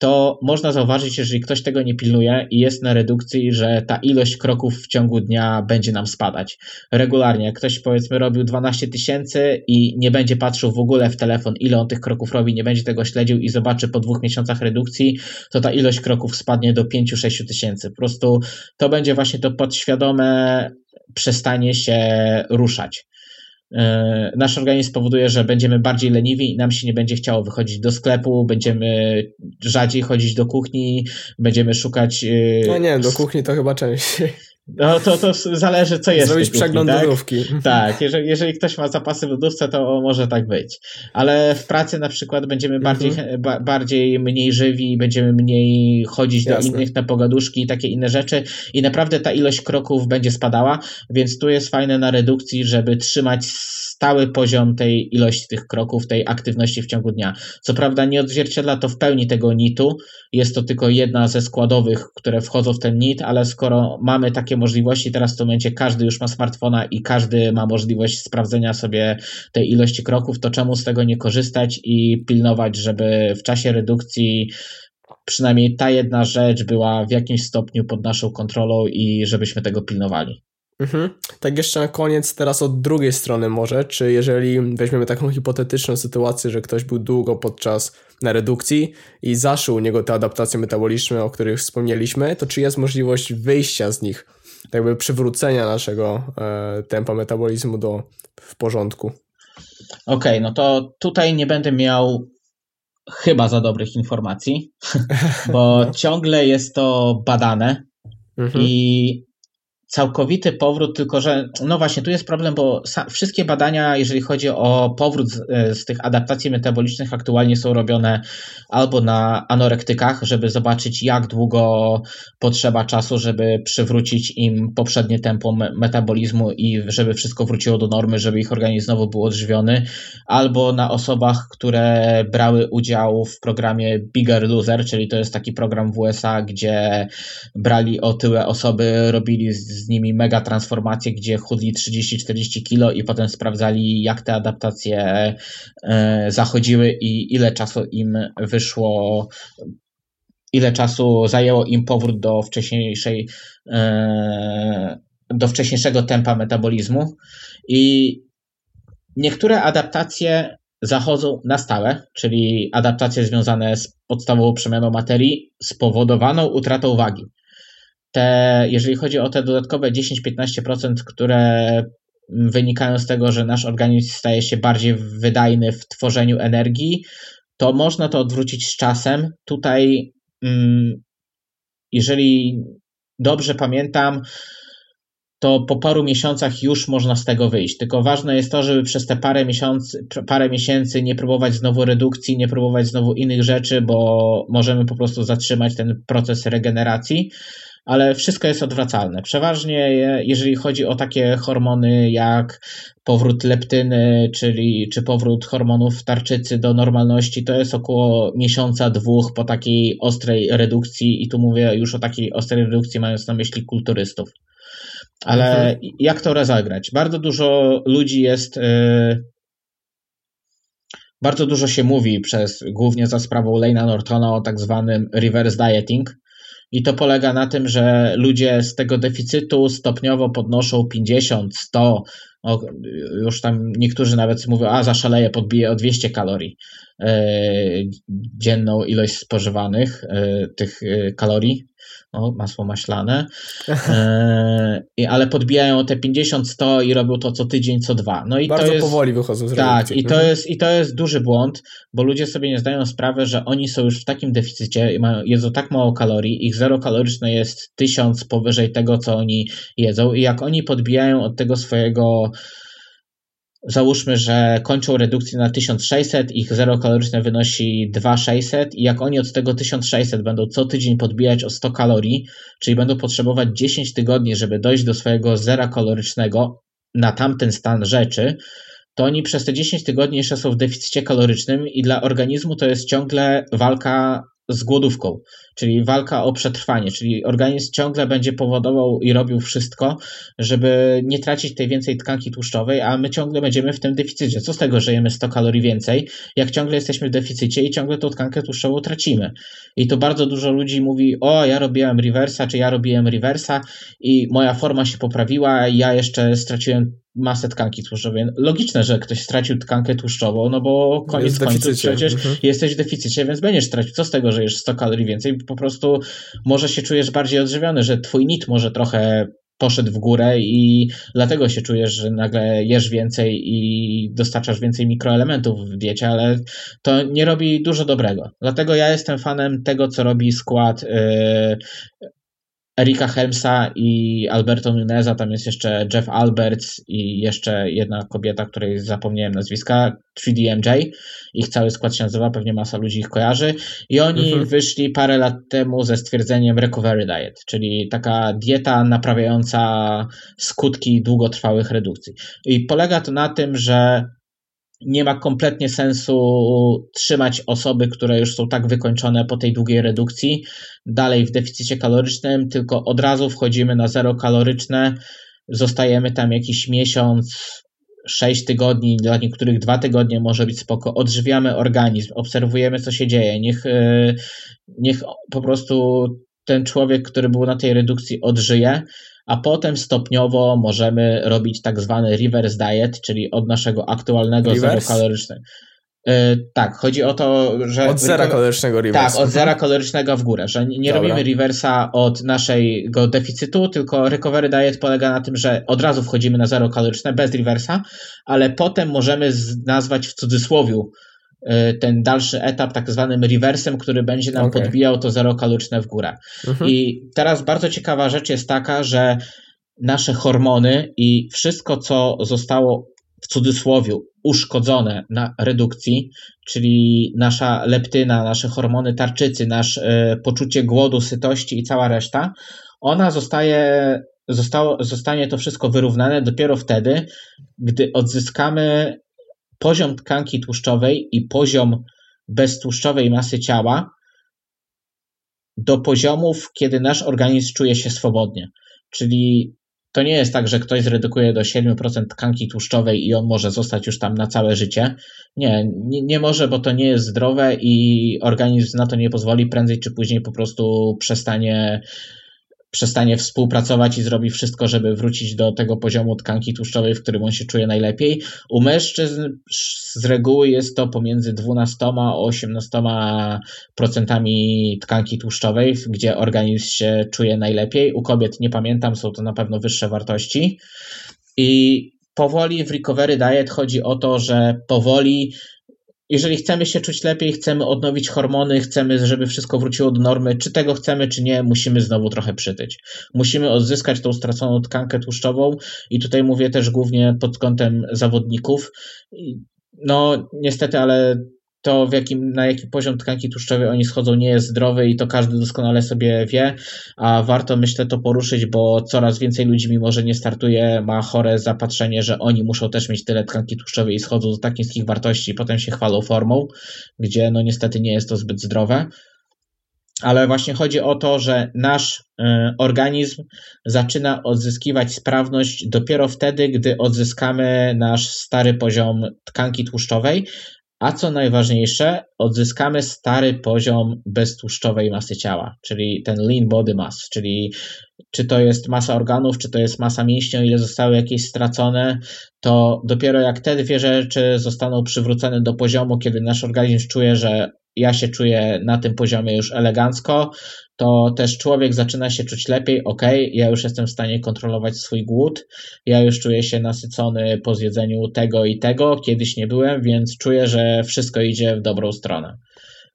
to można zauważyć, jeżeli ktoś tego nie pilnuje i jest na redukcji, że ta ilość kroków w ciągu dnia będzie nam spadać. Regularnie, ktoś powiedzmy robił 12 tysięcy i nie będzie patrzył w ogóle w telefon, ile on tych kroków robi, nie będzie tego śledził i zobaczy po dwóch miesiącach redukcji, to ta ilość kroków spadnie do 5-6 tysięcy. Po prostu to będzie właśnie to podświadome przestanie się ruszać. E, nasz organizm powoduje, że będziemy bardziej leniwi i nam się nie będzie chciało wychodzić do sklepu, będziemy rzadziej chodzić do kuchni, będziemy szukać. E,
no nie, do kuchni to chyba częściej.
No to, to zależy, co jest.
Zrobić przegląd tak? lodówki.
Tak, jeżeli, jeżeli ktoś ma zapasy w lodówce, to może tak być. Ale w pracy na przykład będziemy mhm. bardziej, ba, bardziej mniej żywi, będziemy mniej chodzić Jasne. do innych na pogaduszki i takie inne rzeczy i naprawdę ta ilość kroków będzie spadała, więc tu jest fajne na redukcji, żeby trzymać stały poziom tej ilości tych kroków, tej aktywności w ciągu dnia. Co prawda nie odzwierciedla to w pełni tego nitu, jest to tylko jedna ze składowych, które wchodzą w ten nit, ale skoro mamy takie możliwości, teraz w tym momencie każdy już ma smartfona i każdy ma możliwość sprawdzenia sobie tej ilości kroków, to czemu z tego nie korzystać i pilnować, żeby w czasie redukcji przynajmniej ta jedna rzecz była w jakimś stopniu pod naszą kontrolą i żebyśmy tego pilnowali.
Mhm. Tak jeszcze na koniec, teraz od drugiej strony może, czy jeżeli weźmiemy taką hipotetyczną sytuację, że ktoś był długo podczas na redukcji i zaszły u niego te adaptacje metaboliczne, o których wspomnieliśmy, to czy jest możliwość wyjścia z nich, tak jakby przywrócenia naszego e, tempa metabolizmu do w porządku?
Okej, okay, no to tutaj nie będę miał chyba za dobrych informacji, bo no. ciągle jest to badane mhm. i całkowity powrót, tylko że no właśnie tu jest problem, bo wszystkie badania, jeżeli chodzi o powrót z, e, z, tych adaptacji metabolicznych, aktualnie są robione albo na anorektykach, żeby zobaczyć, jak długo potrzeba czasu, żeby przywrócić im poprzednie tempo metabolizmu i żeby wszystko wróciło do normy, żeby ich organizm znowu był odżywiony, albo na osobach, które brały udział w programie Bigger Loser, czyli to jest taki program w USA, gdzie brali otyłe osoby, robili z nimi mega transformacje, gdzie chudli 30-40 kilo i potem sprawdzali, jak te adaptacje e, zachodziły i ile czasu im wyszło ile czasu zajęło im powrót do wcześniejszej e, do wcześniejszego tempa metabolizmu i niektóre adaptacje zachodzą na stałe, czyli adaptacje związane z podstawową przemianą materii spowodowaną utratą wagi. Te, jeżeli chodzi o te dodatkowe 10-15%, które wynikają z tego, że nasz organizm staje się bardziej wydajny w tworzeniu energii, to można to odwrócić z czasem. Tutaj, mm, jeżeli dobrze pamiętam, to po paru miesiącach już można z tego wyjść. Tylko ważne jest to, żeby przez te parę miesięcy, parę miesięcy nie próbować znowu redukcji, nie próbować znowu innych rzeczy, bo możemy po prostu zatrzymać ten proces regeneracji ale wszystko jest odwracalne. Przeważnie, jeżeli chodzi o takie hormony jak powrót leptyny, czyli czy powrót hormonów tarczycy do normalności, to jest około miesiąca, dwóch po takiej ostrej redukcji, i tu mówię już o takiej ostrej redukcji, mając na myśli kulturystów. Ale mhm. jak to rozegrać? Bardzo dużo ludzi jest. Yy, bardzo dużo się mówi przez, głównie za sprawą Lena Nortona o tak zwanym reverse dieting, i to polega na tym, że ludzie z tego deficytu stopniowo podnoszą 50, 100, o, już tam niektórzy nawet mówią, a zaszaleję, podbiję o 200 kalorii e, dzienną ilość spożywanych e, tych e, kalorii o, masło maślane, e, ale podbijają te 50-100 i robią to co tydzień, co dwa. No i
Bardzo
to jest,
powoli wychodzą z
Tak, i to, mhm. jest, i to jest duży błąd, bo ludzie sobie nie zdają sprawy, że oni są już w takim deficycie, mają, jedzą tak mało kalorii, ich zero kaloryczne jest tysiąc powyżej tego, co oni jedzą i jak oni podbijają od tego swojego Załóżmy, że kończą redukcję na 1600, ich zero kaloryczne wynosi 2600 i jak oni od tego 1600 będą co tydzień podbijać o 100 kalorii, czyli będą potrzebować 10 tygodni, żeby dojść do swojego zera kalorycznego na tamten stan rzeczy, to oni przez te 10 tygodni jeszcze są w deficycie kalorycznym i dla organizmu to jest ciągle walka z głodówką, czyli walka o przetrwanie, czyli organizm ciągle będzie powodował i robił wszystko, żeby nie tracić tej więcej tkanki tłuszczowej, a my ciągle będziemy w tym deficycie. Co z tego, że jemy 100 kalorii więcej, jak ciągle jesteśmy w deficycie i ciągle tą tkankę tłuszczową tracimy. I to bardzo dużo ludzi mówi, o ja robiłem reversa, czy ja robiłem reversa i moja forma się poprawiła, ja jeszcze straciłem masę tkanki tłuszczowej. Logiczne, że ktoś stracił tkankę tłuszczową, no bo koniec końców przecież mhm. jesteś w deficycie, więc będziesz stracił. Co z tego, że jesz 100 kalorii więcej? Po prostu może się czujesz bardziej odżywiony, że twój nit może trochę poszedł w górę i dlatego się czujesz, że nagle jesz więcej i dostarczasz więcej mikroelementów w diecie, ale to nie robi dużo dobrego. Dlatego ja jestem fanem tego, co robi skład yy, Erika Helmsa i Alberto Nuneza, tam jest jeszcze Jeff Alberts i jeszcze jedna kobieta, której zapomniałem nazwiska, 3DMJ. Ich cały skład się nazywa, pewnie masa ludzi ich kojarzy. I oni mhm. wyszli parę lat temu ze stwierdzeniem Recovery Diet, czyli taka dieta naprawiająca skutki długotrwałych redukcji. I polega to na tym, że nie ma kompletnie sensu trzymać osoby, które już są tak wykończone po tej długiej redukcji, dalej w deficycie kalorycznym, tylko od razu wchodzimy na zero kaloryczne, zostajemy tam jakiś miesiąc, 6 tygodni, dla niektórych 2 tygodnie może być spoko. Odżywiamy organizm, obserwujemy, co się dzieje. Niech, e, niech po prostu ten człowiek, który był na tej redukcji, odżyje, a potem stopniowo możemy robić tak zwany reverse diet, czyli od naszego aktualnego zero kalorycznego. Yy, tak, chodzi o to, że.
Od zera kalorycznego reverse.
Tak, od mhm. zera kalorycznego w górę, że nie Dobra. robimy reversa od naszego deficytu, tylko recovery diet polega na tym, że od razu wchodzimy na zero kaloryczne bez reversa, ale potem możemy nazwać w cudzysłowiu Y, ten dalszy etap tak zwanym rewersem, który będzie nam okay. podbijał to zero kaloryczne w górę. Mhm. I teraz bardzo ciekawa rzecz jest taka, że nasze hormony i wszystko, co zostało w cudzysłowie uszkodzone na redukcji, czyli nasza leptyna, nasze hormony tarczycy, nasze poczucie głodu, sytości i cała reszta, ona zostaje, zostało, zostanie to wszystko wyrównane dopiero wtedy, gdy odzyskamy poziom tkanki tłuszczowej i poziom beztłuszczowej masy ciała do poziomów, kiedy nasz organizm czuje się swobodnie. Czyli to nie jest tak, że ktoś zredukuje do 7% tkanki tłuszczowej i on może zostać już tam na całe życie. Nie, nie, nie, może, bo to nie jest zdrowe i organizm na to nie pozwoli. Prędzej czy później po prostu przestanie przestanie współpracować i zrobi wszystko, żeby wrócić do tego poziomu tkanki tłuszczowej, w którym on się czuje najlepiej. U mężczyzn z reguły jest to pomiędzy 12 a 18% tkanki tłuszczowej, gdzie organizm się czuje najlepiej. U kobiet nie pamiętam, są to na pewno wyższe wartości. I powoli w recovery diet chodzi o to, że powoli jeżeli chcemy się czuć lepiej, chcemy odnowić hormony, chcemy, żeby wszystko wróciło do normy, czy tego chcemy, czy nie, musimy znowu trochę przytyć. Musimy odzyskać tą straconą tkankę tłuszczową i tutaj mówię też głównie pod kątem zawodników. No, niestety, ale to w jakim, na jaki poziom tkanki tłuszczowej oni schodzą nie jest zdrowy i to każdy doskonale sobie wie, a warto myślę to poruszyć, bo coraz więcej ludzi mimo, że nie startuje, ma chore zapatrzenie, że oni muszą też mieć tyle tkanki tłuszczowej i schodzą do tak niskich wartości i potem się chwalą formą, gdzie no niestety nie jest to zbyt zdrowe. Ale właśnie chodzi o to, że nasz y, organizm zaczyna odzyskiwać sprawność dopiero wtedy, gdy odzyskamy nasz stary poziom tkanki tłuszczowej, a co najważniejsze, odzyskamy stary poziom beztłuszczowej masy ciała, czyli ten lean body mass, czyli czy to jest masa organów, czy to jest masa mięśni, o ile zostały jakieś stracone, to dopiero jak te dwie rzeczy zostaną przywrócone do poziomu, kiedy nasz organizm czuje, że ja się czuję na tym poziomie już elegancko, to też człowiek zaczyna się czuć lepiej, ok, ja już jestem w stanie kontrolować swój głód, ja już czuję się nasycony po zjedzeniu tego i tego, kiedyś nie byłem, więc czuję, że wszystko idzie w dobrą stronę.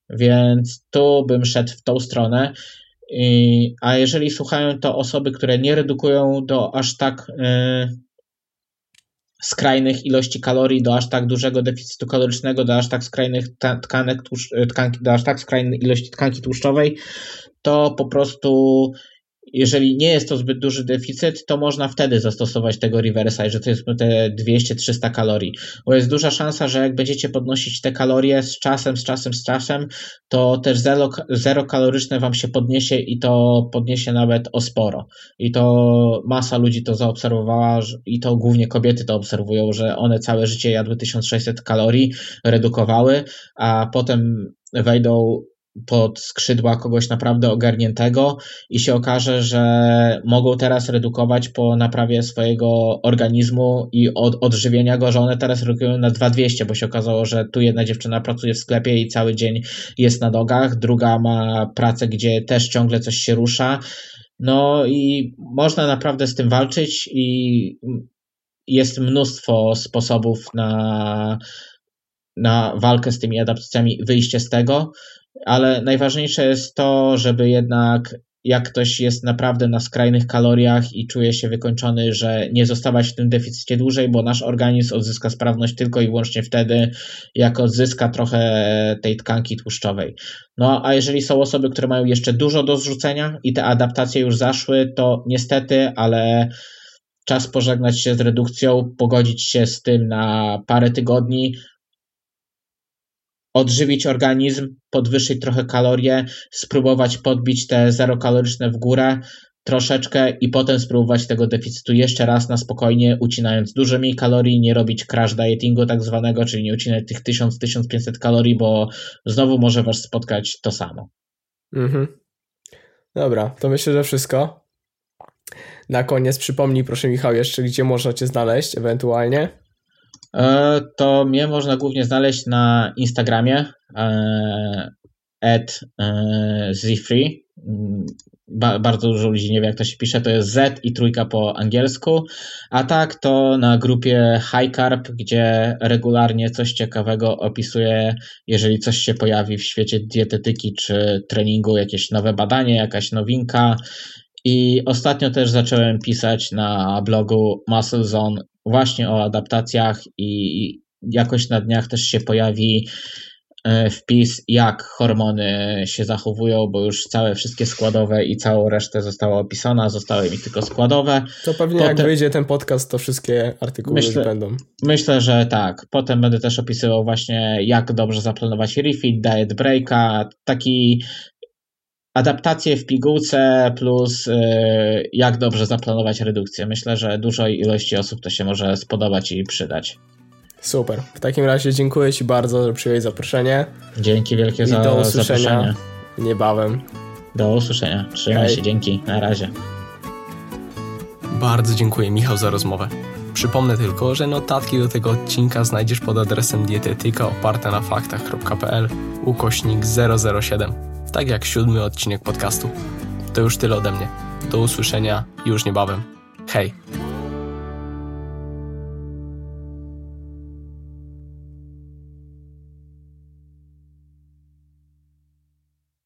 Więc tu bym szedł w tą stronę. a jeżeli słuchają to osoby, które nie redukują do aż tak yy, skrajnych ilości kalorii, do aż tak dużego deficytu kalorycznego, do aż tak skrajnych tkanek, tkanki, do aż tak skrajnej ilości tkanki tłuszczowej, to po prostu jeżeli nie jest to zbyt duży deficyt, to można wtedy zastosować tego reverse, że to jest te 200-300 kalorii. Bo jest duża szansa, że jak będziecie podnosić te kalorie z czasem, z czasem, z czasem, to też zero, zero kaloryczne wam się podniesie i to podniesie nawet o sporo. I to masa ludzi to zaobserwowała i to głównie kobiety to obserwują, że one całe życie jadły 1600 kalorii, redukowały, a potem wejdą pod skrzydła kogoś naprawdę ogarniętego i się okaże, że mogą teraz redukować po naprawie swojego organizmu i od, odżywienia go, że one teraz redukują na 2200, bo się okazało, że tu jedna dziewczyna pracuje w sklepie i cały dzień jest na nogach, druga ma pracę, gdzie też ciągle coś się rusza. No i można naprawdę z tym walczyć i jest mnóstwo sposobów na, na walkę z tymi adaptacjami, wyjście z tego ale najważniejsze jest to, żeby jednak jak ktoś jest naprawdę na skrajnych kaloriach i czuje się wykończony, że nie zostawać w tym deficycie dłużej, bo nasz organizm odzyska sprawność tylko i wyłącznie wtedy, jak odzyska trochę tej tkanki tłuszczowej. No a jeżeli są osoby, które mają jeszcze dużo do zrzucenia i te adaptacje już zaszły, to niestety, ale czas pożegnać się z redukcją, pogodzić się z tym na parę tygodni, odżywić organizm, podwyższyć trochę kalorie, spróbować podbić te zerokaloryczne w górę troszeczkę i potem spróbować tego deficytu jeszcze raz na spokojnie, ucinając dużo mniej kalorii, nie robić crash dietingu tak zwanego, czyli nie ucinać tych 1000-1500 kalorii, bo znowu może was spotkać to samo.
Mhm. Dobra, to myślę, że wszystko. Na koniec przypomnij proszę Michał jeszcze, gdzie można Cię znaleźć ewentualnie.
E, to mnie można głównie znaleźć na Instagramie e, at zfree. Ba bardzo dużo ludzi nie wie, jak to się pisze. To jest Z i trójka po angielsku. A tak to na grupie High Carb, gdzie regularnie coś ciekawego opisuję, jeżeli coś się pojawi w świecie dietetyki czy treningu, jakieś nowe badanie, jakaś nowinka I ostatnio też zacząłem pisać na blogu Muscle Zone właśnie o adaptacjach i jakoś na dniach też się pojawi e, wpis, jak hormony się zachowują, bo już całe wszystkie składowe i całą resztę została opisana, zostały mi tylko składowe.
To pewnie Potem... jak wyjdzie ten podcast, to wszystkie artykuły myślę, już będą.
Myślę, że tak. Potem będę też opisywał właśnie, jak dobrze zaplanować refit, diet breaka, taki adaptacje w pigułce plus yy, jak dobrze zaplanować redukcję. Myślę, że dużej ilości osób to się może spodobać i przydać.
Super. W takim razie dziękuję Ci bardzo, że przyjąłeś zaproszenie.
Dzięki wielkie I za do usłyszenia zaproszenie.
niebawem.
Do usłyszenia. Trzymaj Hej. się. Dzięki. Na razie.
Bardzo dziękuję Michał za rozmowę. Przypomnę tylko, że notatki do tego odcinka znajdziesz pod adresem dietetyka oparte na faktach.pl ukośnik 007 tak jak siódmy odcinek podcastu. To już tyle ode mnie. Do usłyszenia już niebawem. Hej!